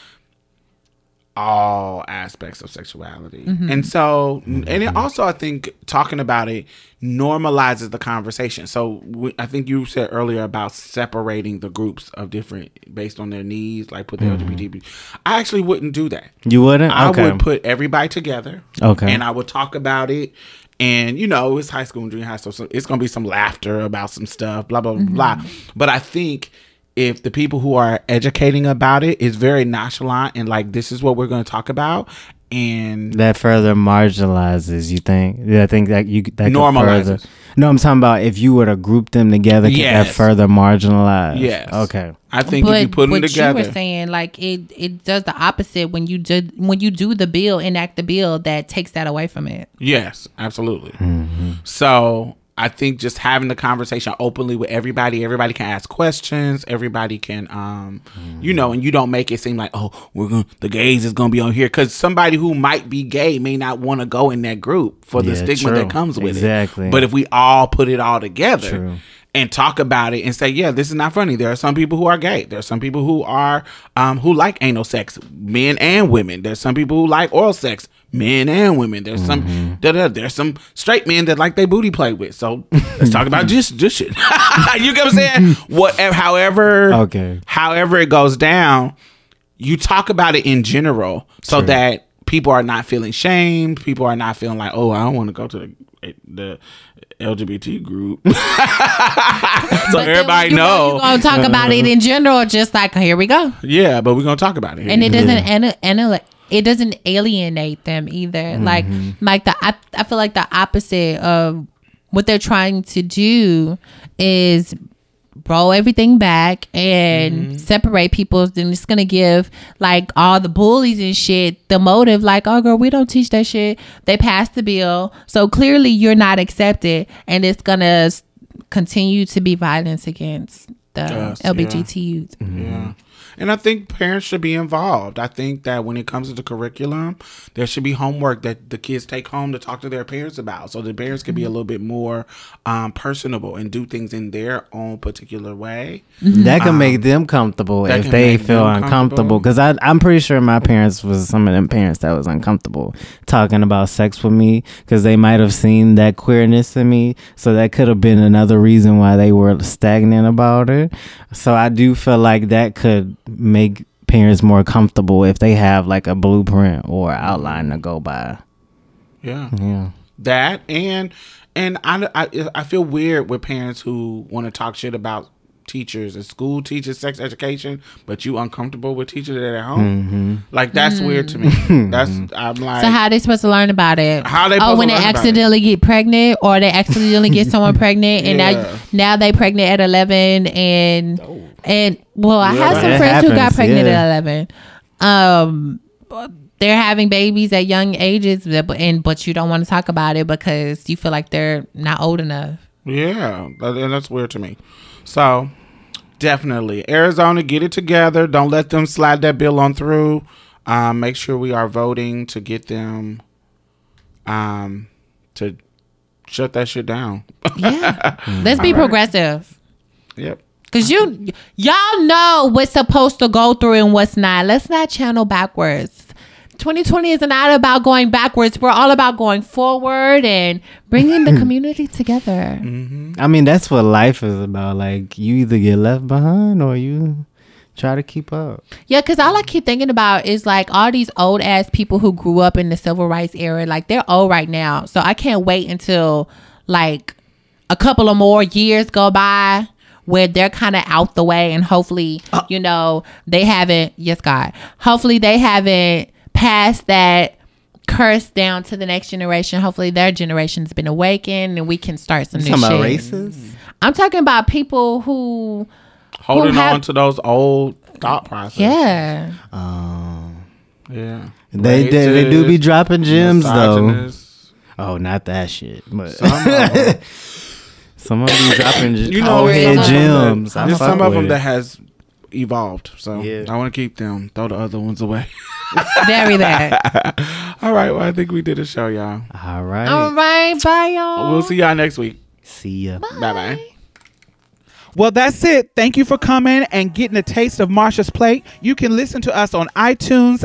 all aspects of sexuality. Mm-hmm. And so, and it mm-hmm. also, I think, talking about it normalizes the conversation. So, we, I think you said earlier about separating the groups of different based on their needs, like put the mm-hmm. LGBT. I actually wouldn't do that. you wouldn't? I okay. would put everybody together. Okay. And I would talk about it. And you know, it's high school and junior high school, so it's gonna be some laughter about some stuff, blah blah blah. blah. But I think if the people who are educating about it is very nonchalant and like this is what we're gonna talk about and that further marginalizes. You think? Yeah, I think that you that could Normalizes. further- No, I'm talking about if you were to group them together, could that further marginize? yes. Okay. I think if you put them what together. you were saying, like it, it does the opposite when you do when you do the bill, enact the bill that takes that away from it. Yes, absolutely. Mm-hmm. So I think just having the conversation openly with everybody, everybody can ask questions, everybody can, um, you know, and you don't make it seem like, oh, we're going the gays is going to be on here because somebody who might be gay may not want to go in that group for the Yeah, stigma true. that comes with Exactly. it. Exactly. But if we all put it all together. True. And talk about it and say, yeah, this is not funny. There are some people who are gay. There are some people who are um, who like anal sex, men and women. There's some people who like oral sex, men and women. There's some da, da, there's some straight men that like their booty played with. So let's talk about just just shit. you get what I'm saying? Whatever, however, Okay. however it goes down, you talk about it in general so that people are not feeling shamed. People are not feeling like, oh, I don't want to go to the, Eh, the LGBT group. so everybody you know. You're gonna talk about it in general, just like here we go, yeah, but we're gonna talk about it. and it doesn't ana- it doesn't alienate them either. Like mm-hmm. like the I, I feel like the opposite of what they're trying to do is roll everything back and mm-hmm. separate people then it's gonna give like all the bullies and shit the motive like oh girl we don't teach that shit. They passed the bill. So clearly you're not accepted and it's gonna continue to be violence against the Yes, yeah. lbgt youth. Yeah. Mm-hmm. And I think parents should be involved. I think that when it comes to the curriculum, there should be homework that the kids take home to talk to their parents about. So the parents can be a mm-hmm. little bit more um, personable and do things in their own particular way. Mm-hmm. That can make um, them comfortable if they feel uncomfortable. Because I'm pretty sure my parents was some of them parents that was uncomfortable talking about sex with me because they might have seen that queerness in me. So that could have been another reason why they were stagnant about it. So I do feel like that could make parents more comfortable if they have like a blueprint or outline to go by. Yeah. Yeah. that and and I, I I feel weird with parents who want to talk shit about teachers and school teachers sex education but you uncomfortable with teachers that at home mm-hmm. like that's mm. weird to me that's i'm like so how are they supposed to learn about it How they oh when they learn about it? accidentally get pregnant or they accidentally get someone pregnant and Yeah. now now they pregnant at 11 and and well i Yeah, have some friends who got pregnant yeah. at 11 um they're having babies at young ages but and but you don't want to talk about it because you feel like they're not old enough. Yeah and that's weird to me. So definitely. Arizona get it together. Don't let them slide that bill on through. Um, make sure we are voting to get them um, to shut that shit down. Yeah. Let's be progressive. Yep Cause you y'all know what's supposed to go through and what's not. Let's not channel backwards. 2020 is not about going backwards. We're all about going forward and bringing the hmm. community together. Mm-hmm. I mean, that's what life is about. Like, you either get left behind or you try to keep up. Yeah, because all I keep thinking about is like all these old ass people who grew up in the civil rights era. Like they're old right now. So I can't wait until like a couple of more years go by where they're kind of out the way and hopefully, you know, they haven't, yes, God, hopefully they haven't passed that curse down to the next generation. Hopefully, their generation's been awakened and we can start some new talking shit. about races? I'm talking about people who, Holding have- on to those old thought processes. yeah. Um, Yeah. they, they they do be dropping gems though. Oh, not that shit. But Some of them. some of them be dropping You you know, know, there's head some of them gems. I There's some of them that has evolved. So Yeah. I want to keep them. Throw the other ones away. Very that. All right. Well, I think we did a show, y'all. All right. All right. Bye, y'all. We'll see y'all next week. See ya. Bye bye. Well, that's it. Thank you for coming and getting a taste of Marsha's plate. You can listen to us on iTunes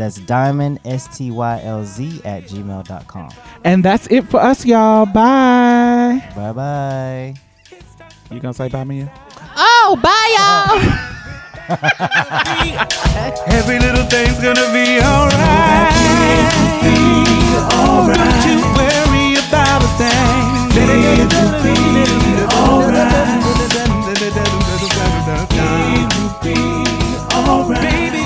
That's diamond, S T Y L Z, at gmail.com. And that's it for us, y'all. Bye. Bye bye. You gonna say bye, Mia? Oh, bye, y'all. Every little thing's gonna be alright. Alright. Don't you worry about a thing. It'll be, be alright. It'll be alright. Baby.